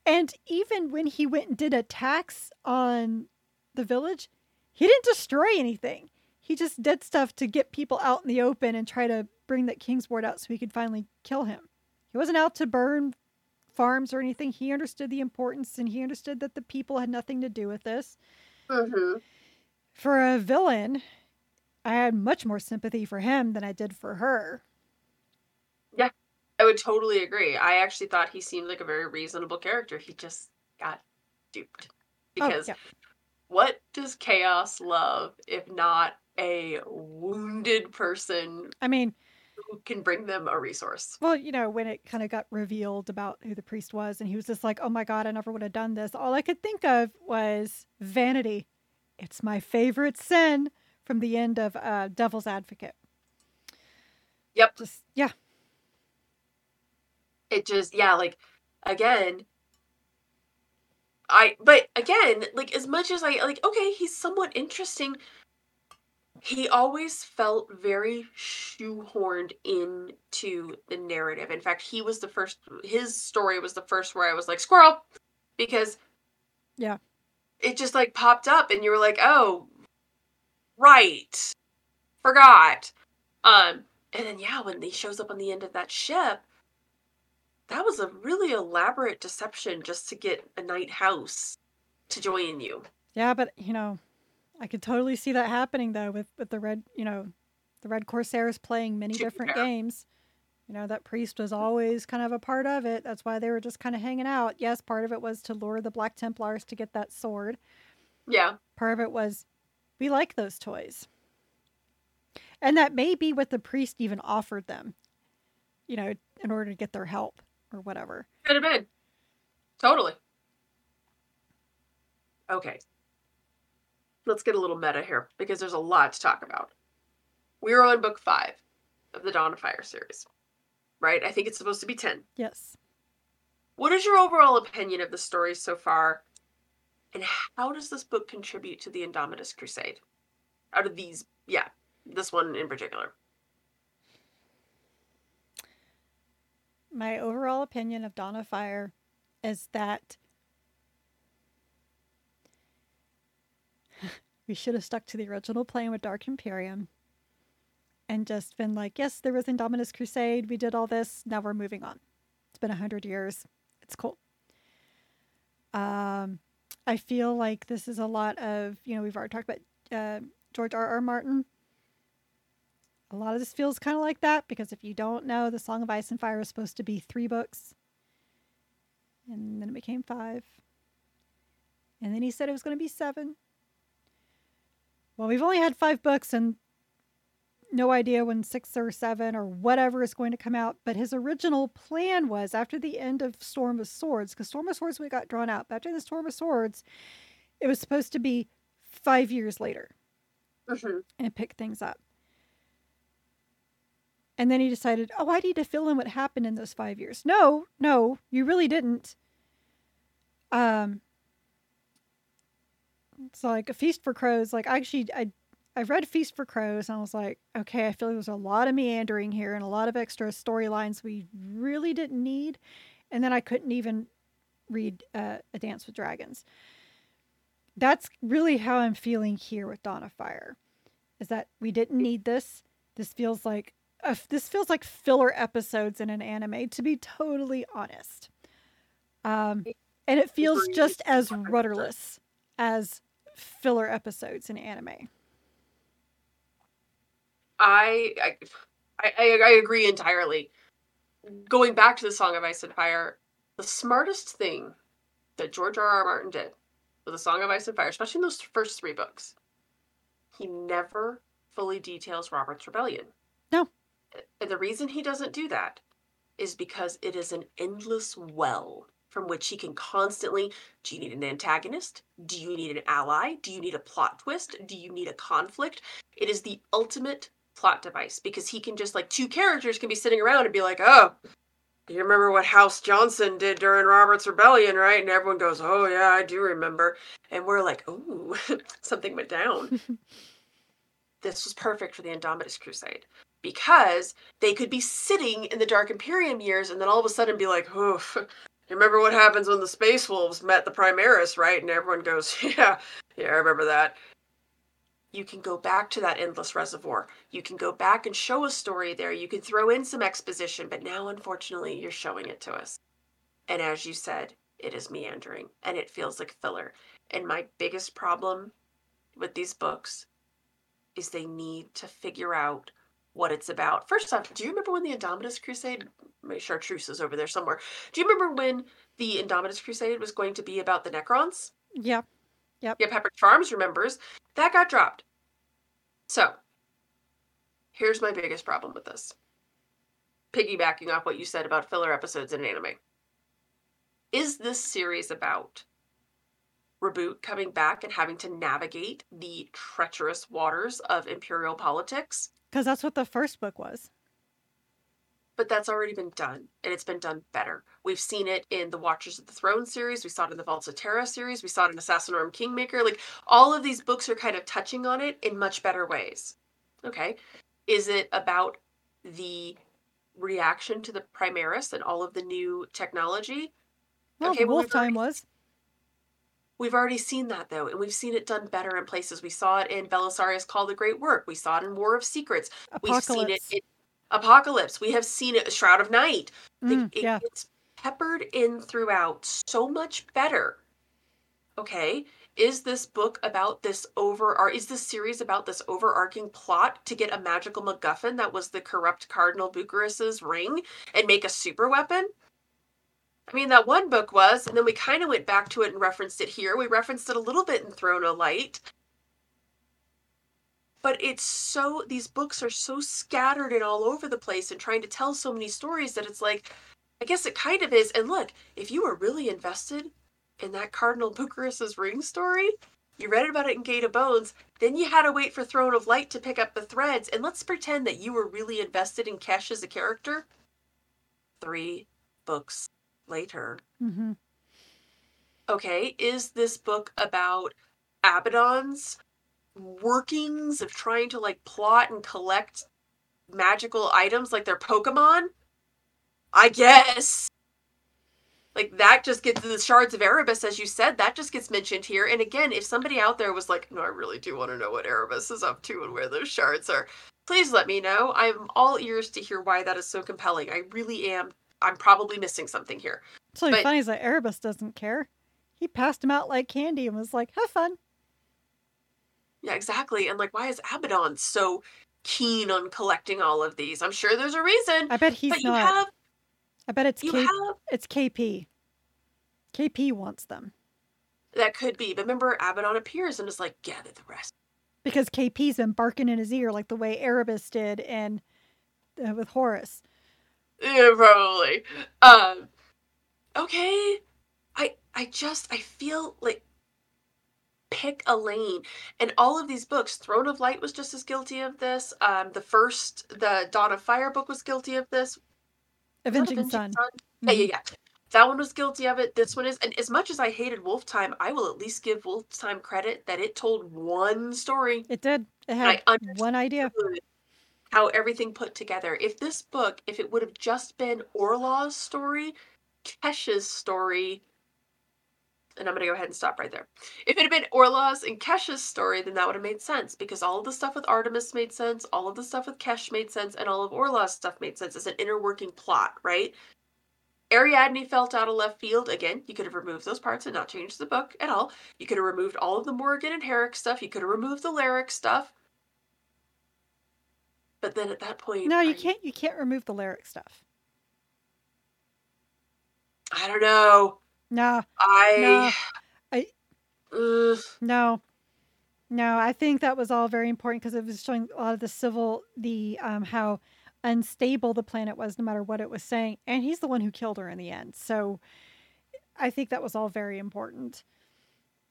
and even when he went and did attacks on the village, he didn't destroy anything. He just did stuff to get people out in the open and try to bring that King's Ward out so he could finally kill him. He wasn't out to burn farms or anything. He understood the importance and he understood that the people had nothing to do with this. Mm-hmm. For a villain, I had much more sympathy for him than I did for her. Yeah, I would totally agree. I actually thought he seemed like a very reasonable character. He just got duped. Oh, Because yeah. What does chaos love if not a wounded person I mean, who can bring them a resource? well, you know, when it kind of got revealed about who the priest was, and he was just like, oh my God, I never would have done this. All I could think of was vanity. It's my favorite sin from the end of uh, Devil's Advocate. Yep. Just, yeah. It just yeah, like again I but again, like as much as I like okay, he's somewhat interesting. He always felt very shoehorned into the narrative. In fact, he was the first his story was the first where I was like, squirrel because Yeah. it just like popped up and you were like, "Oh, right. Forgot." Um and then yeah, when he shows up on the end of that ship, that was a really elaborate deception just to get a knight house to join you. Yeah, but you know, I could totally see that happening though with with the red, you know, the red corsairs playing many different games. You know, that priest was always kind of a part of it. That's why they were just kind of hanging out. Yes, part of it was to lure the Black Templars to get that sword. Yeah. Part of it was we like those toys. And that may be what the priest even offered them, you know, in order to get their help or whatever. Could have been. Totally. Okay. Let's get a little meta here because there's a lot to talk about. We're on book five of the Dawn of Fire series, right? I think it's supposed to be 10. Yes. What is your overall opinion of the story so far? And how does this book contribute to the Indomitus Crusade? Out of these, yeah, this one in particular. My overall opinion of Dawn of Fire is that [laughs] we should have stuck to the original plan with Dark Imperium and just been like, yes, there was Indomitus Crusade. We did all this. Now we're moving on. It's been a hundred years. It's cool. Um, I feel like this is a lot of, you know, we've already talked about uh, George R. R. Martin. A lot of this feels kind of like that because if you don't know, The Song of Ice and Fire was supposed to be three books. And then it became five. And then he said it was going to be seven. Well, we've only had five books, and no idea when six or seven or whatever is going to come out. But his original plan was after the end of Storm of Swords, because Storm of Swords we got drawn out. But after the Storm of Swords, it was supposed to be five years later Mhm. and pick things up. And then he decided, oh, I need to fill in what happened in those five years. No, no, you really didn't. Um, it's like a feast for crows. Like I actually, I, I read Feast for Crows, and I was like, okay, I feel like there's a lot of meandering here and a lot of extra storylines we really didn't need. And then I couldn't even read uh, A Dance with Dragons. That's really how I'm feeling here with Dawn of Fire. Is that we didn't need this. This feels like uh, this feels like filler episodes in an anime, to be totally honest. Um, and it feels just as rudderless as filler episodes in anime. I, I I I agree entirely. Going back to the Song of Ice and Fire, the smartest thing that George R. R. Martin did with the Song of Ice and Fire, especially in those first three books, he never fully details Robert's rebellion. No. And the reason he doesn't do that is because it is an endless well from which he can constantly do you need an antagonist? Do you need an ally? Do you need a plot twist? Do you need a conflict? It is the ultimate plot device because he can just like two characters can be sitting around and be like, "Oh, you remember what House Johnson did during Robert's Rebellion, right?" And everyone goes, "Oh yeah, I do remember." And we're like, oh, [laughs] something went down." [laughs] this was perfect for the Indomitus Crusade because they could be sitting in the Dark Imperium years and then all of a sudden be like, "Oh, you remember what happens when the Space Wolves met the Primaris, right?" And everyone goes, [laughs] "Yeah, yeah, I remember that." You can go back to that endless reservoir. You can go back and show a story there. You can throw in some exposition, but now, unfortunately, you're showing it to us. And as you said, it is meandering and it feels like filler. And my biggest problem with these books is they need to figure out what it's about. First off, do you remember when the Indomitus Crusade? My chartreuse is over there somewhere. Do you remember when the Indomitus Crusade was going to be about the Necrons? Yeah. Yeah, Pepper Farms remembers. That got dropped. So, here's my biggest problem with this. Piggybacking off what you said about filler episodes in anime. Is this series about Roboute coming back and having to navigate the treacherous waters of imperial politics? Because that's what the first book was. but that's already been done and it's been done better we've seen it in the watchers of the throne series we saw it in the vaults of terra series we saw it in assassinorum kingmaker like all of these books are kind of touching on it in much better ways okay is it about the reaction to the primaris and all of the new technology Well, Okay, well, Wolf Time was. We've already seen that though, and we've seen it done better in places. We saw it in Belisarius Cawl the Great Work. We saw it in War of Secrets. We've seen it Apocalypse. in Apocalypse. We have seen it Shroud of Night. Mm, it- yeah. It's peppered in throughout so much better. Okay. Is this book about this over or is this series about this overarching plot to get a magical MacGuffin that was the corrupt Cardinal Bucharest's ring and make a super weapon? I mean, that one book was, and then we kind of went back to it and referenced it here. We referenced it a little bit in Throne of Light. But it's so, these books are so scattered and all over the place and trying to tell so many stories that it's like, I guess it kind of is. And look, if you were really invested in that Cardinal Bucharest's ring story, you read about it in Gate of Bones, then you had to wait for Throne of Light to pick up the threads. And let's pretend that you were really invested in Kesh as a character. Three books later. hmm Okay, is this book about Abaddon's workings of trying to like plot and collect magical items like their Pokemon? I guess. Like that just gets the shards of Erebus, as you said, that just gets mentioned here. And again, if somebody out there was like, no, I really do want to know what Erebus is up to and where those shards are, please let me know. I'm all ears to hear why that is so compelling. I really am. I'm probably missing something here. So But- funny is that Erebus doesn't care. He passed him out like candy and was like, "Have fun." Yeah, exactly. And like, why is Abaddon so keen on collecting all of these? I'm sure there's a reason. I bet he's but you not. have, I bet it's you K- have. it's KP. KP wants them. That could be. But remember, Abaddon appears and is like, gather the rest. because KP's been barking in his ear like the way Erebus did and uh, with Horus. Yeah, probably. Um, okay. I I just I feel like pick a lane. And all of these books, Throne of Light was just as guilty of this. Um, the first, the Dawn of Fire book was guilty of this. Avenging, Avenging Sun. Sun? Mm-hmm. Yeah, yeah, yeah. That one was guilty of it. This one is, and as much as I hated Wolf Time, I will at least give Wolf Time credit that it told one story. It did. It had one idea. How everything put together. If this book, if it would have just been Orla's story, Kesh's story, and I'm going to go ahead and stop right there. If it had been Orla's and Kesh's story, then that would have made sense because all of the stuff with Artemis made sense, all of the stuff with Kesh made sense, and all of Orla's stuff made sense as an inner working plot, right? Ariadne felt out of left field. Again, you could have removed those parts and not changed the book at all. You could have removed all of the Morgan and Herrick stuff. You could have removed the Larrick stuff. But then at that point, no, you can't. You can't remove the lyric stuff. I don't know. No. I. No. I. Ugh. No. No, I think that was all very important because it was showing a lot of the civil, the um, how unstable the planet was, no matter what it was saying, and he's the one who killed her in the end. So, I think that was all very important.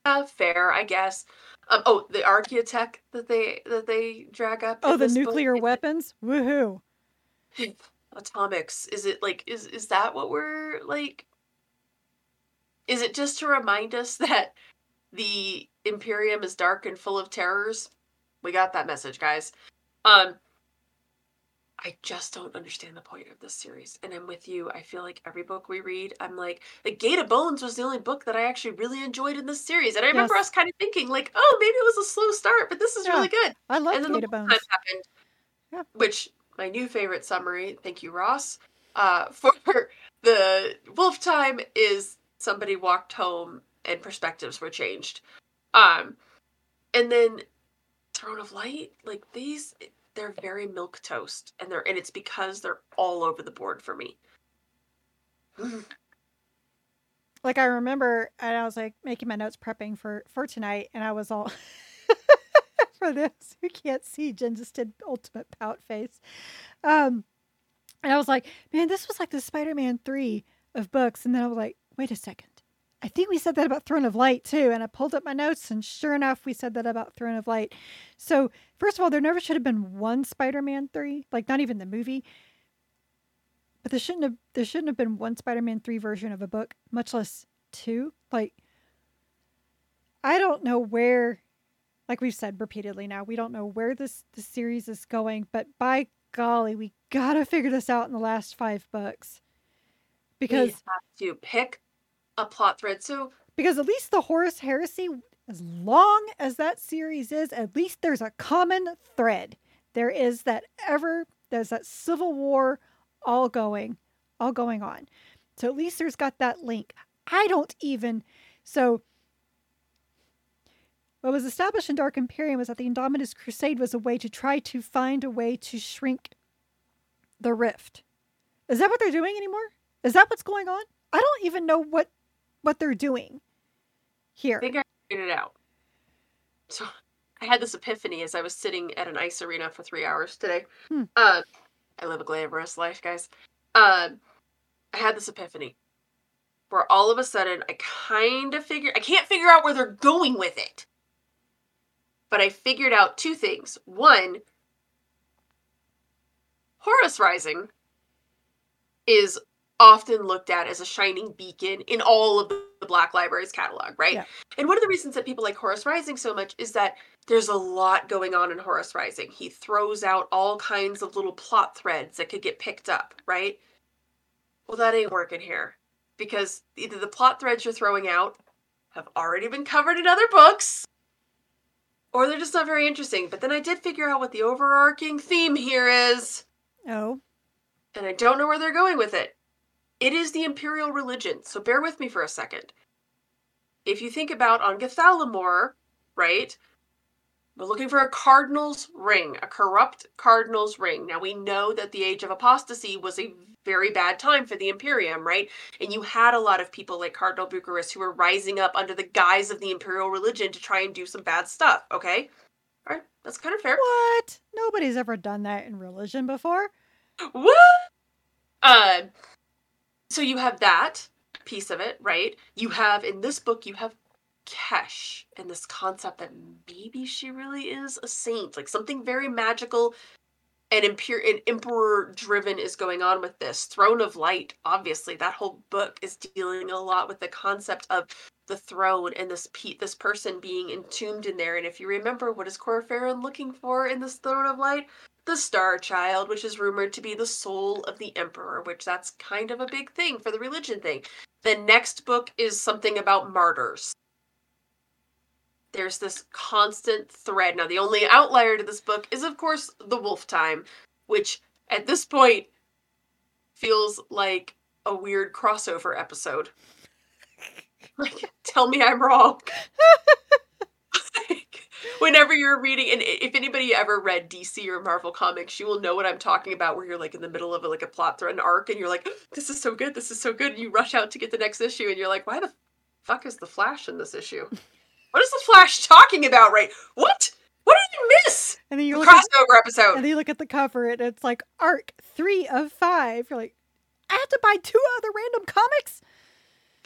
Uh, fair, I guess. Um, oh, the archaeotech that they that they drag up. Oh, the nuclear book. weapons! Woohoo! [laughs] Atomics. Is it like is is that what we're like is it just to remind us [laughs] that the Imperium is dark and full of terrors? We got that message, guys. Um I just don't understand the point of this series. And I'm with you. I feel like every book we read, I'm like, the Gate of Bones was the only book that I actually really enjoyed in this series. And I remember yes. us kind of thinking, like, oh, maybe it was a slow start, but this is yeah. really good. I love and then Gate the of Bones. happened, yeah. which my new favorite summary, thank you, Ross, uh, [laughs] for the Wolf Time is somebody walked home and perspectives were changed. Um, and then Throne of Light, like these, they're very milk toast, and they're and it's because they're all over the board for me. [sighs] like I remember, and I was like making my notes prepping for for tonight, and I was all. [laughs] for this who can't see, Jen just did ultimate pout face. Um, and I was like, man, this was like the Spider Man 3 of books. And then I was like, wait a second. I think we said that about Throne of Light too. And I pulled up my notes, and sure enough, we said that about Throne of Light. So, first of all, there never should have been one Spider Man 3, like not even the movie. But there shouldn't have there shouldn't have been one Spider Man 3 version of a book, much less two. Like I don't know where like we've said repeatedly now, we don't know where this the series is going, but by golly, we gotta figure this out in the last five books. Because we have to pick a plot thread. So because at least the Horus Heresy, as long as that series is, at least there's a common thread. There is that ever there's that civil war all going, all going on. So at least there's got that link. I don't even so what was established in Dark Imperium was that the Indomitus Crusade was a way to try to find a way to shrink the rift. Is that what they're doing anymore? Is that what's going on? I don't even know what what they're doing here. I think I figured it out. So I had this epiphany as I was sitting at an ice arena for three hours today. Hmm. Uh, I live a glamorous life, guys. Uh, I had this epiphany where all of a sudden I kind of figured I can't figure out where they're going with it. But I figured out two things. One, Horus Rising is often looked at as a shining beacon in all of the Black Library's catalog, right? Yeah. And one of the reasons that people like Horus Rising so much is that there's a lot going on in Horus Rising. He throws out all kinds of little plot threads that could get picked up, right? Well, that ain't working here because either the plot threads you're throwing out have already been covered in other books or they're just not very interesting. But then I did figure out what the overarching theme here is. Oh. And I don't know where they're going with it. It is the imperial religion, so bear with me for a second. If you think about on Gathalamor, right? We're looking for a cardinal's ring, a corrupt cardinal's ring. Now we know that the age of apostasy was a very bad time for the Imperium, right? And you had a lot of people like Cardinal Bucharis who were rising up under the guise of the imperial religion to try and do some bad stuff, okay? All right. That's kind of fair. What? Nobody's ever done that in religion before. What? Uh, so you have that piece of it, right? You have in this book, you have Kesh and this concept that maybe she really is a saint, like something very magical and, imper- and emperor driven is going on with this. Throne of Light, obviously, that whole book is dealing a lot with the concept of the throne and this pe- this person being entombed in there. And if you remember, what is Kor Phaeron looking for in this Throne of Light? The Star Child, which is rumored to be the soul of the Emperor, which that's kind of a big thing for the religion thing. The next book is something about martyrs. There's this constant thread. Now, the only outlier to this book is, of course, the Wolf Time, which at this point feels like a weird crossover episode. [laughs] Like, tell me I'm wrong. [laughs] whenever you're reading, and if anybody ever read DC or Marvel comics, you will know what I'm talking about. Where you're like in the middle of a, like a plot thread, an arc, and you're like, [gasps] "This is so good, this is so good," and you rush out to get the next issue, and you're like, "Why the fuck is the Flash in this issue? What is the Flash talking about? Right? What? What did you miss? And then you The look at, crossover episode." and then you look at the cover and it's like arc three of five. You're like, I have to buy two other random comics.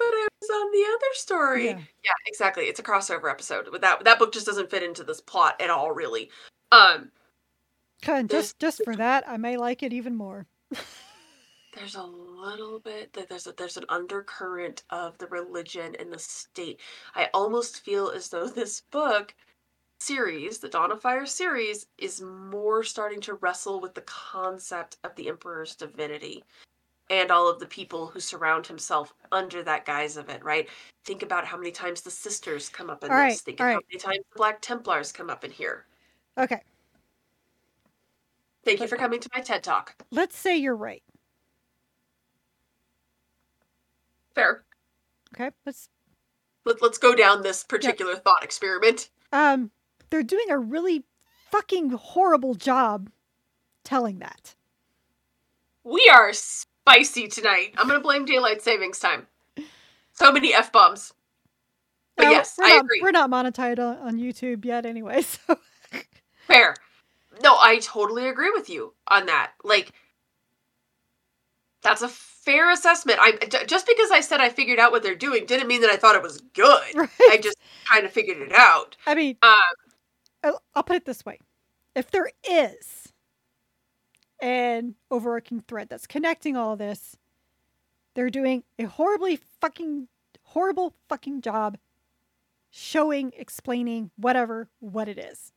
But I was on the other story. Yeah. Yeah, exactly. It's a crossover episode. But that that book just doesn't fit into this plot at all, really. Um, And This- just just for that, I may like it even more. [laughs] there's a little bit that there's a, there's an undercurrent of the religion and the state. I almost feel as though [laughs] this book series, the Dawn of Fire series, is more starting to wrestle with the concept of the Emperor's divinity and all of the people who surround himself under that guise of it, right? Think about how many times the sisters come up in All this. right, Think how right. many times the Black Templars come up in here. Okay, Thank you for coming to my TED Talk. let's say you're right. Fair. Okay, let's. Let, let's go down this particular thought experiment. Um, they're doing a really fucking horrible job telling that. We are spicy tonight. I'm gonna blame daylight savings time. So many f bombs. But No, yes, we're I not, agree. We're not monetized on, YouTube yet, anyway. [laughs] So Fair. No, I totally agree with you on that. Like, that's a fair assessment. I just because I said I figured out what they're doing didn't mean that I thought it was good. right. I just kind of figured it out. I mean, Um, I'll put it this way: if there is an overarching thread that's connecting all this, they're doing a horribly fucking horrible fucking job showing, explaining, whatever what it is.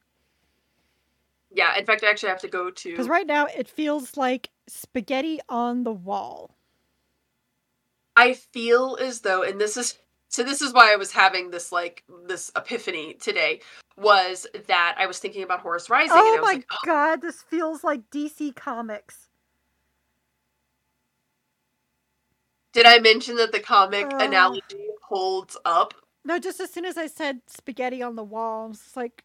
yeah. In fact, I actually have to go to. Because right now it feels like spaghetti on the wall. I feel as though, and this is so this is why I was having this like this epiphany today was that I was thinking about Horus Rising and I Oh was my like, oh, god, this feels like DC Comics. did I mention that the comic Oh. analogy holds up? No, just as soon as I said spaghetti on the wall, I was like,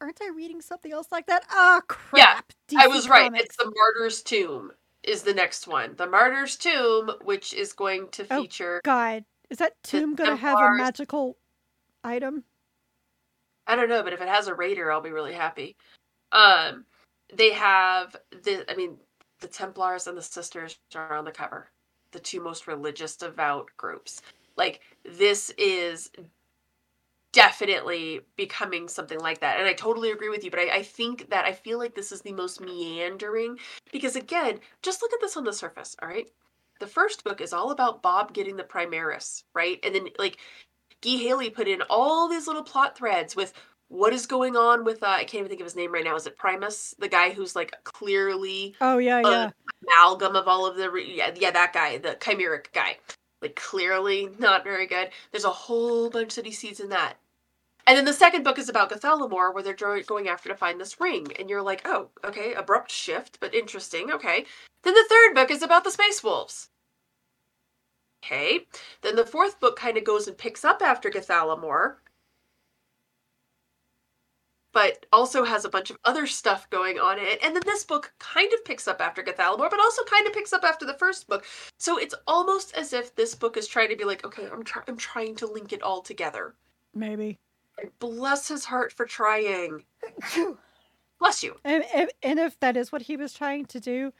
aren't I reading something else like that? Ah, crap. I DC was right. It's the Martyr's Tomb is the next one. The Martyr's Tomb, which is going to Oh, feature God, is that tomb gonna have a magical item? I don't know, but if it has a raider, I'll be really happy. Um, they have the. I mean, the Templars and the Sisters are on the cover. The two most religious, devout groups. Like this is definitely becoming something like that, and I totally agree with you. But I, I think that I feel like this is the most meandering because again, just look at this on the surface. All right, the first book is all about Bob getting the Primaris, right, and then like Guy Haley put in all these little plot threads with what is going on with uh, I can't even think of his name right now. Is it Primus, the guy who's like clearly Oh yeah, yeah. amalgam of all of the re- yeah yeah that guy, the chimeric guy, like clearly not very good. There's a whole bunch that he sees in that. And then the second book is about Gathalamor, where they're going after to find this ring, and you're like, oh, okay, abrupt shift, but interesting. Okay. Then the third book is about the space wolves. Okay. Then the fourth book kind of goes and picks up after Gathalamor, but also has a bunch of other stuff going on in it. And then this book kind of picks up after Gathalamor, but also kind of picks up after the first book. So it's almost as if this book is trying to be like, okay, I'm try- I'm trying to link it all together. Maybe. And bless his heart for trying. Bless you. And, and, and if that is what he was trying to do,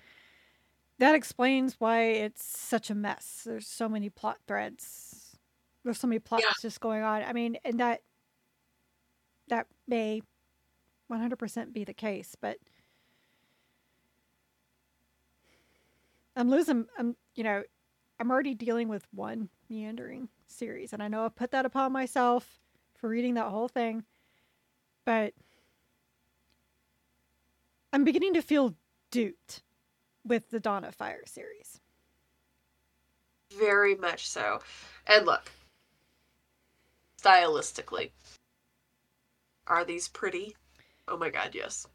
that explains why it's such a mess. There's so many plot threads. There's so many plots Yeah. just going on. I mean, and that that may 100% be the case, but I'm losing. I'm you know, I'm already dealing with one meandering series, and I know I've put that upon myself for reading that whole thing, but I'm beginning to feel duped with the Dawn of Fire series. Very much so. And look, stylistically, are these pretty? Oh my god, yes.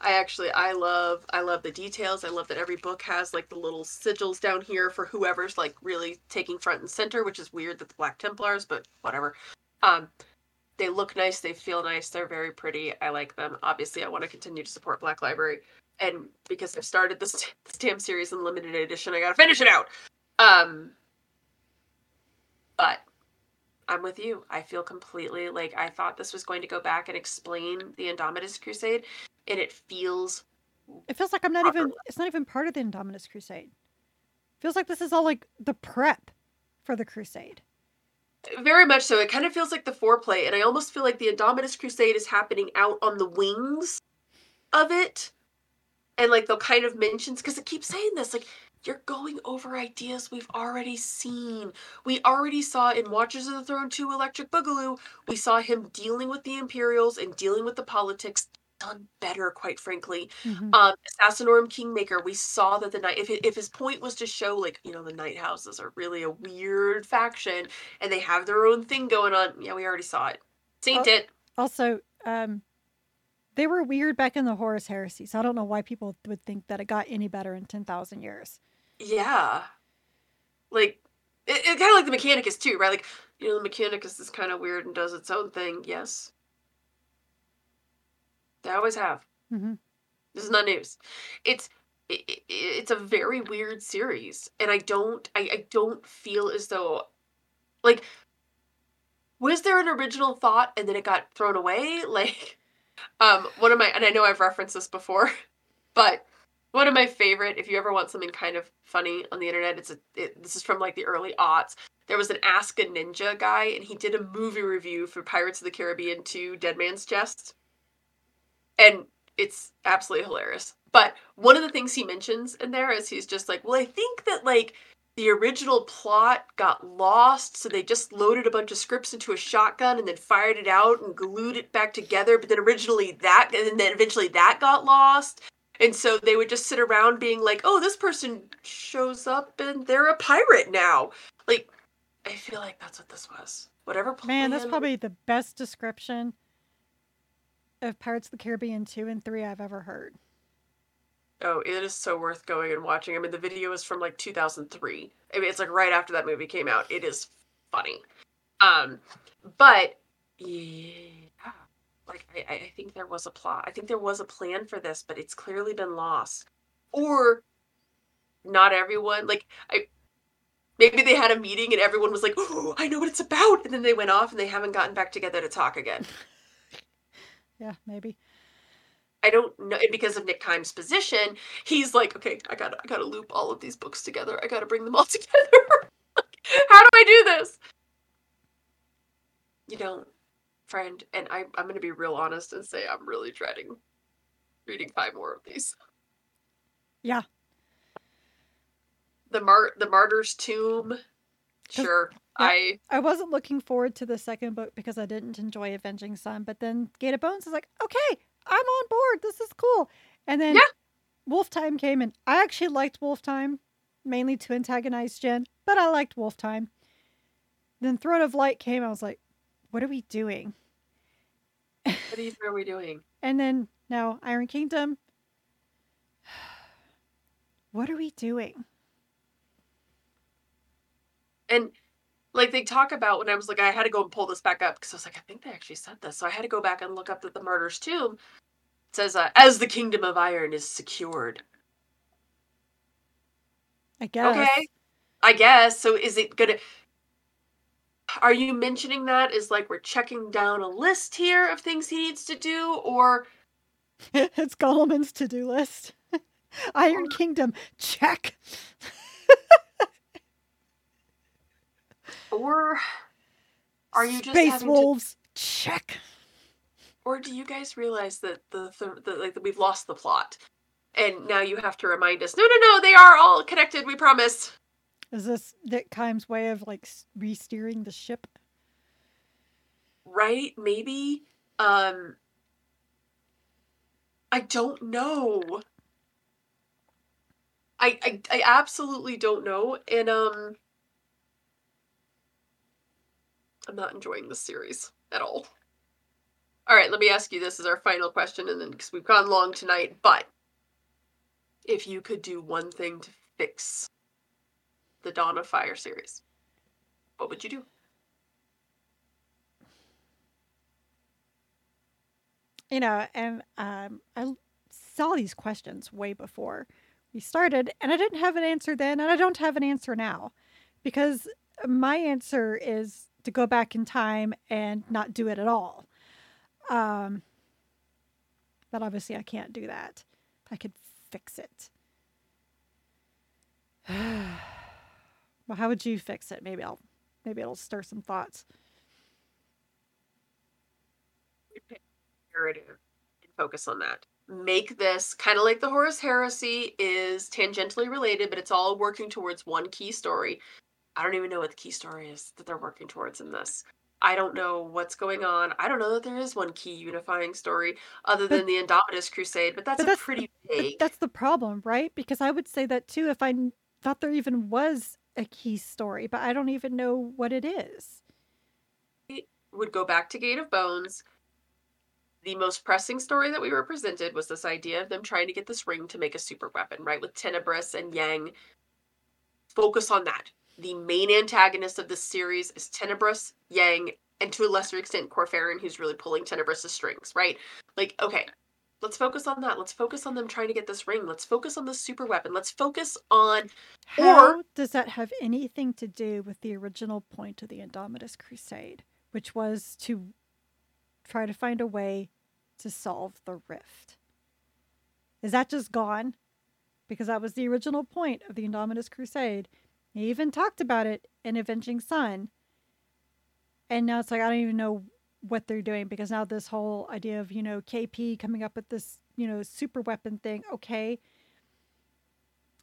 I actually I love I love the details. I love that every book has like the little sigils down here for whoever's like really taking front and center, which is weird that the Black Templars, but whatever. Um they look nice, they feel nice, they're very pretty. I like them. Obviously, I want to continue to support Black Library and because I've started this [laughs] this damn series in limited edition, I got to finish it out. Um but I'm with you. I feel completely like I thought this was going to go back and explain the Indomitus Crusade, and it feels It feels like I'm not even. It's not even part of the Indomitus Crusade. Feels like this is all like the prep for the Crusade. Very much so. It kind of feels like the foreplay, and I almost feel like the Indomitus Crusade is happening out on the wings of it, and like they'll kind of mention because it keeps saying this like. You're going over ideas we've already seen. We already saw in Watchers of the Throne 2 Electric Boogaloo, we saw him dealing with the Imperials and dealing with the politics done better, quite frankly. Mhm. um assassinorum kingmaker we saw that the night if, it- if his point was to show like you know the knight houses are really a weird faction and they have their own thing going on yeah we already saw it seen it Also, um, they were weird back in the Horus Heresy, so I don't know why people would think that it got any better in ten thousand years. yeah like it, it kind of like the mechanicus too right like you know the mechanicus is kind of weird and does its own thing yes they always have hmm This is not news. It's it, it, it's a very weird series, and I don't I, I don't feel as though like was there an original thought and then it got thrown away? [laughs] Like um one of my and I know I've referenced this before, [laughs] but one of my favorite if you ever want something kind of funny on the internet, it's a it, this is from like the early aughts. There was an Ask a Ninja guy, and he did a movie review for Pirates of the Caribbean 2 Dead Man's Chest. And it's absolutely hilarious. But one of the things he mentions in there is he's just like, well, I think that like the original plot got lost, so they just loaded a bunch of scripts into a shotgun and then fired it out and glued it back together. But then originally that, and then eventually that got lost. And so they would just sit around being like, oh, this person shows up and they're a pirate now. Like, I feel like that's what this was. Whatever plan. Man, that's probably the best description of Pirates of the Caribbean two and three I've ever heard. Oh, it is so worth going and watching. I mean, the video is from like 2003. I mean, it's like right after that movie came out. It is funny. Um, but yeah, like I, I think there was a plot. I think there was a plan for this, but it's clearly been lost. Or not everyone. Like I, maybe they had a meeting and everyone was like, "Oh, I know what it's about," and then they went off and they haven't gotten back together to talk again. [laughs] Yeah, maybe. I don't know because of Nick Kyme's position. He's like, okay, I gotta, I gotta loop all of these books together. I gotta bring them all [laughs] together. Like, How do I do this? You don't, friend. And I, I'm gonna be real honest and say I'm really dreading reading five more of these. Yeah. The mar, the martyr's tomb. Sure, Yeah. I I wasn't looking forward to the second book because I didn't enjoy Avenging Sun, but then Gate of Bones is like, okay, I'm on board. This is cool. And then Yeah. Wolf Time came, and I actually liked Wolf Time, mainly to antagonize Jen, but I liked Wolf Time. Then Throne of Light came. I was like, what are we doing? what are we doing? [laughs] And then now Iron Kingdom. [sighs] What are we doing? And like they talk about when I was like, I had to go and pull this back up because I was like, I think they actually said this. So I had to go back and look up that the martyr's tomb it says, uh, as the kingdom of iron is secured. I guess. Okay. I guess. So is it gonna are you mentioning that as like we're checking down a list here of things he needs to do? Or [laughs] it's Gollum's to do list. [laughs] Iron Kingdom, check. [laughs] or are you just Space having to- Wolves, check. or do you guys realize that the, the, the like that we've lost the plot, and now you have to remind us? No, no, no, they are all connected. We promise. Is this Dick Kyme's way of like re-steering the ship? right maybe um i don't know I, I i absolutely don't know and um i'm not enjoying this series at all. All right let me ask you this as our final question and then because we've gone long tonight but if you could do one thing to fix the dawn of fire series what would you do? You know, and um, I saw these questions way before we started, and I didn't have an answer then, and I don't have an answer now, because my answer is to go back in time and not do it at all. Um, but obviously, I can't do that. I could fix it. [sighs] well, how would you fix it? Maybe I'll, maybe it'll stir some thoughts. and focus on that. Make this kind of like the Horus Heresy is tangentially related, but it's all working towards one key story. I don't even know what the key story is that they're working towards in this. I don't know what's going on. I don't know that there is one key unifying story other But- than the Indomitus Crusade, but that's but a that's- pretty vague. that's the problem, right? Because I would say that too if I thought there even was a key story, but I don't even know what it is. We would go back to Gate of Bones. The most pressing story that we were presented was this idea of them trying to get this ring to make a super weapon, right? With Tenebris and Yang. Focus on that. The main antagonist of this series is Tenebris, Yang, and to a lesser extent, Kor Phaeron, who's really pulling Tenebris' strings, right? Like, okay, let's focus on that. Let's focus on them trying to get this ring. Let's focus on the super weapon. Let's focus on How does that have anything to do with the original point of the Indomitus Crusade, which was to try to find a way to solve the rift? Is that just gone? Because that was the original point of the Indomitus Crusade. He even talked about it in Avenging Sun. And now it's like, I don't even know what they're doing because now this whole idea of, you know, KP coming up with this, you know, super weapon thing, okay.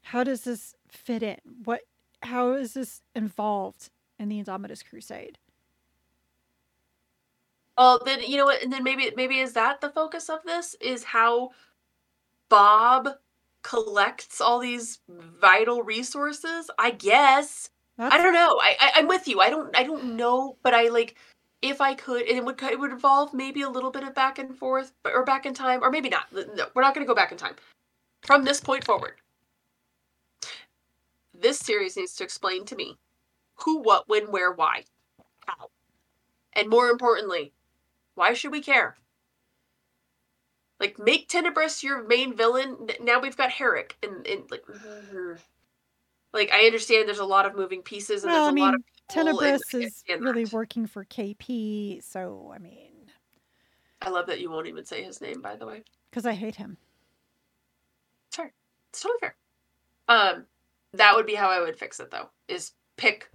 How does this fit in? What how is this involved in the Indomitus Crusade? Oh, then you know what? And then maybe maybe is that the focus of this? Is how Bob collects all these vital resources? I guess. That's, I don't know. I, I I'm with you. I don't I don't know, but I like if I could, and it would it would involve maybe a little bit of back and forth, but- or back in time, or maybe not. No, we're not going to go back in time. From this point forward, this series needs to explain to me who, what, when, where, why, how, and more importantly, why should we care? Like, make Tenebris your main villain. Now we've got Herrick, and, and like, like I understand there's a lot of moving pieces, and well, I there's a mean, lot of and Tenebris is really that. working for KP, so I mean, I love that you won't even say his name, by the way. because I hate him. Sorry. It's totally fair. Um, that would be how I would fix it though, is pick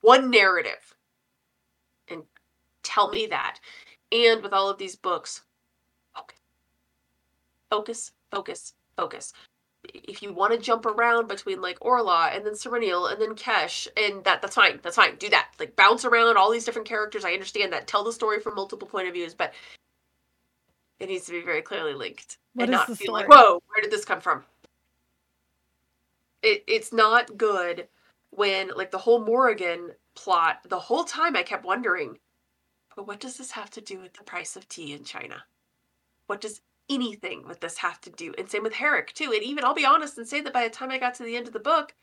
one narrative and tell me that. And with all of these books. Focus, focus, focus. If you want to jump around between like Orla and then Serenial and then Kesh and that that's fine. That's fine. Do that. Like bounce around all these different characters. I understand that. Tell the story from multiple point of views, but it needs to be very clearly linked What and not feel like, whoa, where did this come from? It it's not good when like the whole Morrigan plot, the whole time I kept wondering, but what does this have to do with the price of tea in China? What does anything with this have to do? And same with Herrick too. And even I'll be honest and say that by the time I got to the end of the book,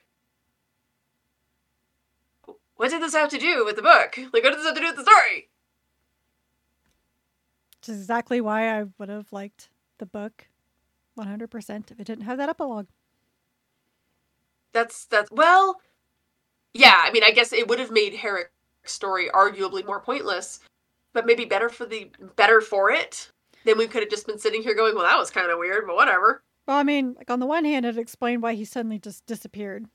what did this have to do with the book? Like what does this have to do with the story? Which is exactly why I would have liked the book 100% if it didn't have that epilogue. That's that's well, yeah. I mean, I guess it would have made Herrick's story arguably more pointless, but maybe better for the better for it. Then we could have just been sitting here going, well, that was kind of weird, but whatever. Well, I mean, like on the one hand, it explained why he suddenly just disappeared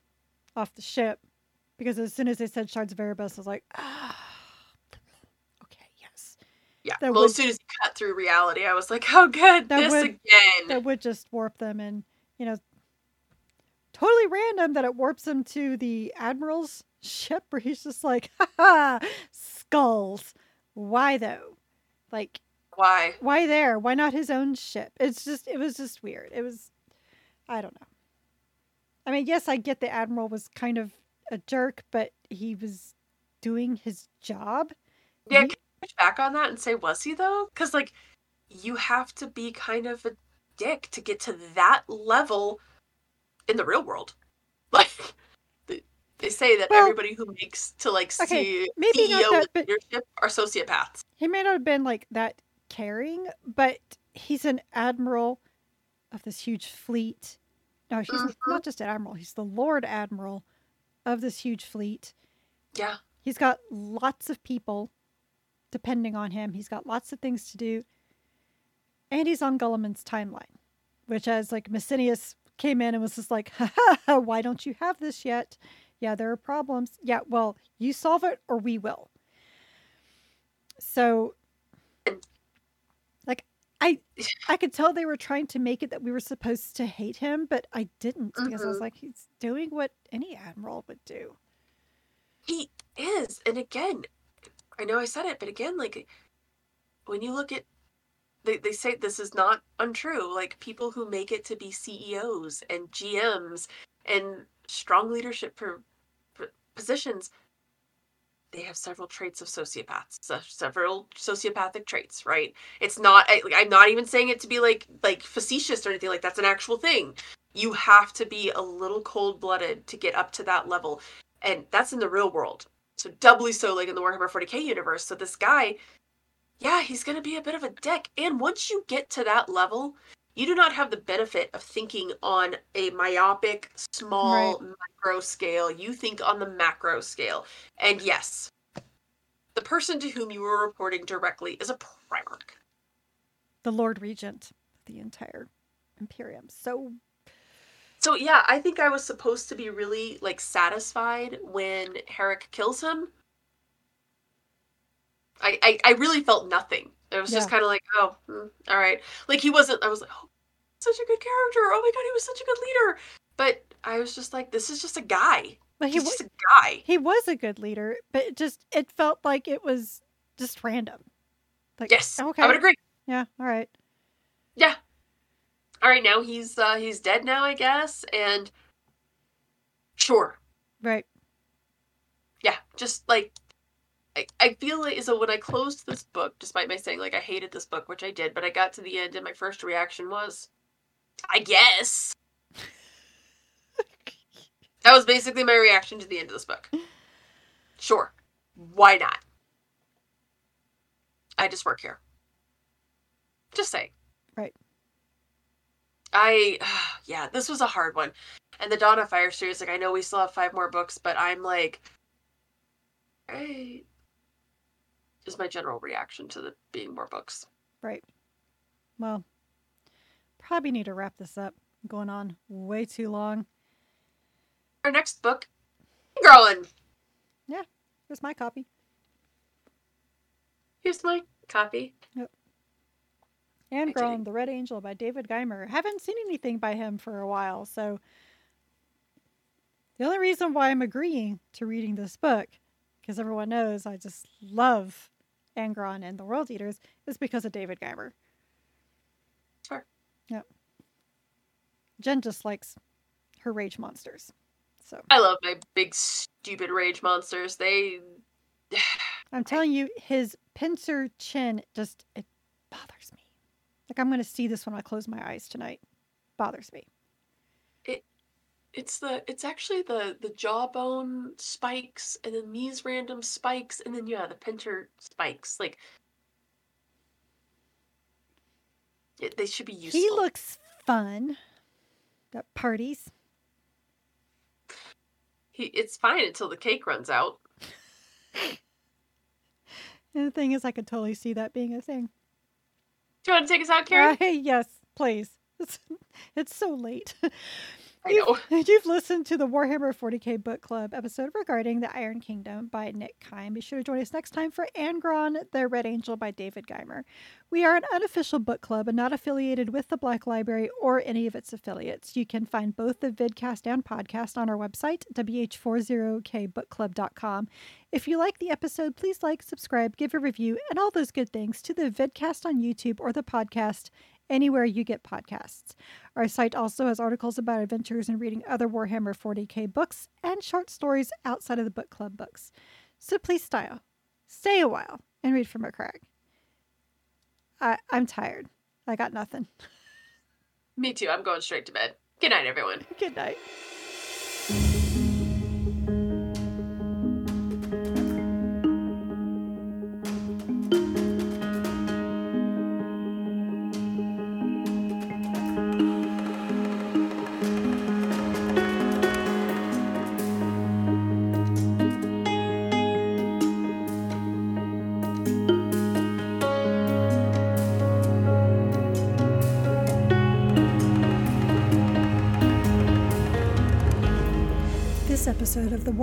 off the ship, because as soon as they said shards of Erebus, I was like, ah, okay, yes, Yeah. That well, would- as soon as he cut through reality, I was like, oh, good, That this would- again. that would just warp them, and you know, totally random that it warps them to the admiral's [laughs] ship, where he's just like, ha ha, skulls. Why though? Like, Why? why there? Why not his own ship? It's just, it was just weird. It was, I don't know. I mean, yes, I get the admiral was kind of a jerk, but he was doing his job. Yeah, Ye- can you push back on that and say, was he though? Because, like, you have to be kind of a dick to get to that level in the real world. [laughs] Like, they, say that Well, everybody who makes to, like, okay, see maybe not CEO that, leadership are sociopaths. He may not have been like that caring, but he's an admiral of this huge fleet. No, he's Mhm. not just an admiral, he's the Lord Admiral of this huge fleet. Yeah. He's got lots of people depending on him. He's got lots of things to do. And he's on Guilliman's timeline, which as like Messinius came in and was just like, ha ha, ha, why don't you have this yet? Yeah, there are problems. Yeah, well, you solve it or we will. So I I could tell they were trying to make it that we were supposed to hate him, but I didn't because I was Mhm. like, he's doing what any admiral would do. He is. And again, I know I said it, but again, like, when you look at they, they say this is not untrue. Like people who make it to be CEOs and GMs and strong leadership for, for positions, they have several traits of sociopaths, se- several sociopathic traits, right? It's not. I, I'm not even saying it to be like like facetious or anything. Like that's an actual thing. You have to be a little cold blooded to get up to that level, and that's in the real world. So doubly so, like in the Warhammer 40k universe. So this guy yeah, he's going to be a bit of a dick. And once you get to that level, you do not have the benefit of thinking on a myopic, small, micro scale. You think on the macro scale. And yes, the person to whom you were reporting directly is a primarch. The Lord Regent the entire Imperium. So So yeah, I think I was supposed to be really like satisfied when Herrick kills him. I I, I really felt nothing. It was just kind of like, oh, hmm, all right. Like he wasn't. I was like, oh, such a good character. Oh my god, he was such a good leader. But I was just like, this is just a guy. but he He's wa- a guy. he was a good leader, but it just it felt like it was just random. Like Yes, okay, I would agree. yeah, all right, Yeah. All right, now he's uh he's dead now, I guess, and sure, right. yeah, just like I, I feel like so when I closed this book, despite my saying like I hated this book, which I did, but I got to the end and my first reaction was, I guess. [laughs] that was basically my reaction to the end of this book. Sure. Why not? I just work here. Just saying. Right. I [sighs] yeah, this was a hard one. And the Dawn of Fire series, like I know we still have five more books, but I'm like right is my general reaction to the being more books. Right. Well, probably need to wrap this up. Going on way too long. Our next book, Growing. Yeah, here's my copy. Here's my copy. And I Grown. The Red Angel by David Guymer. Haven't seen anything by him for a while, so the only reason why I'm agreeing to reading this book, because everyone knows I just love Angron and the World Eaters, is because of David Guymer. Sure. Yep. Jen just likes her rage monsters. So I love my big stupid rage monsters. They [sighs] I'm telling you, his pincer chin just it bothers me. Like I'm gonna see this when I close my eyes tonight. Bothers me. It's the it's actually the the jawbone spikes and then these random spikes and then yeah the pincher spikes like it, they should be useful. He looks fun at parties. He, it's fine until the cake runs out. [laughs] And the thing is, I could totally see that being a thing. Do you want to take us out, Karen? Uh, yes, please. [laughs] It's, it's so late. [laughs] You've, [laughs] you've listened to the Warhammer 40k Book Club episode regarding the Iron Kingdom by Nick Kyme. Be sure to join us next time for Angron, the Red Angel by David Guymer. We are an unofficial book club and not affiliated with the Black Library or any of its affiliates. You can find both the vidcast and podcast on our website, wh40kbookclub.com. If you like the episode, please like, subscribe, give a review, and all those good things to the vidcast on YouTube or the podcast anywhere you get podcasts. Our site also has articles about adventures and reading other Warhammer 40k books and short stories outside of the book club books. So please style, stay a while, and read from a Crag. I, I'm tired. I got nothing. [laughs] Me too. I'm going straight to bed. Good night, everyone. Good night.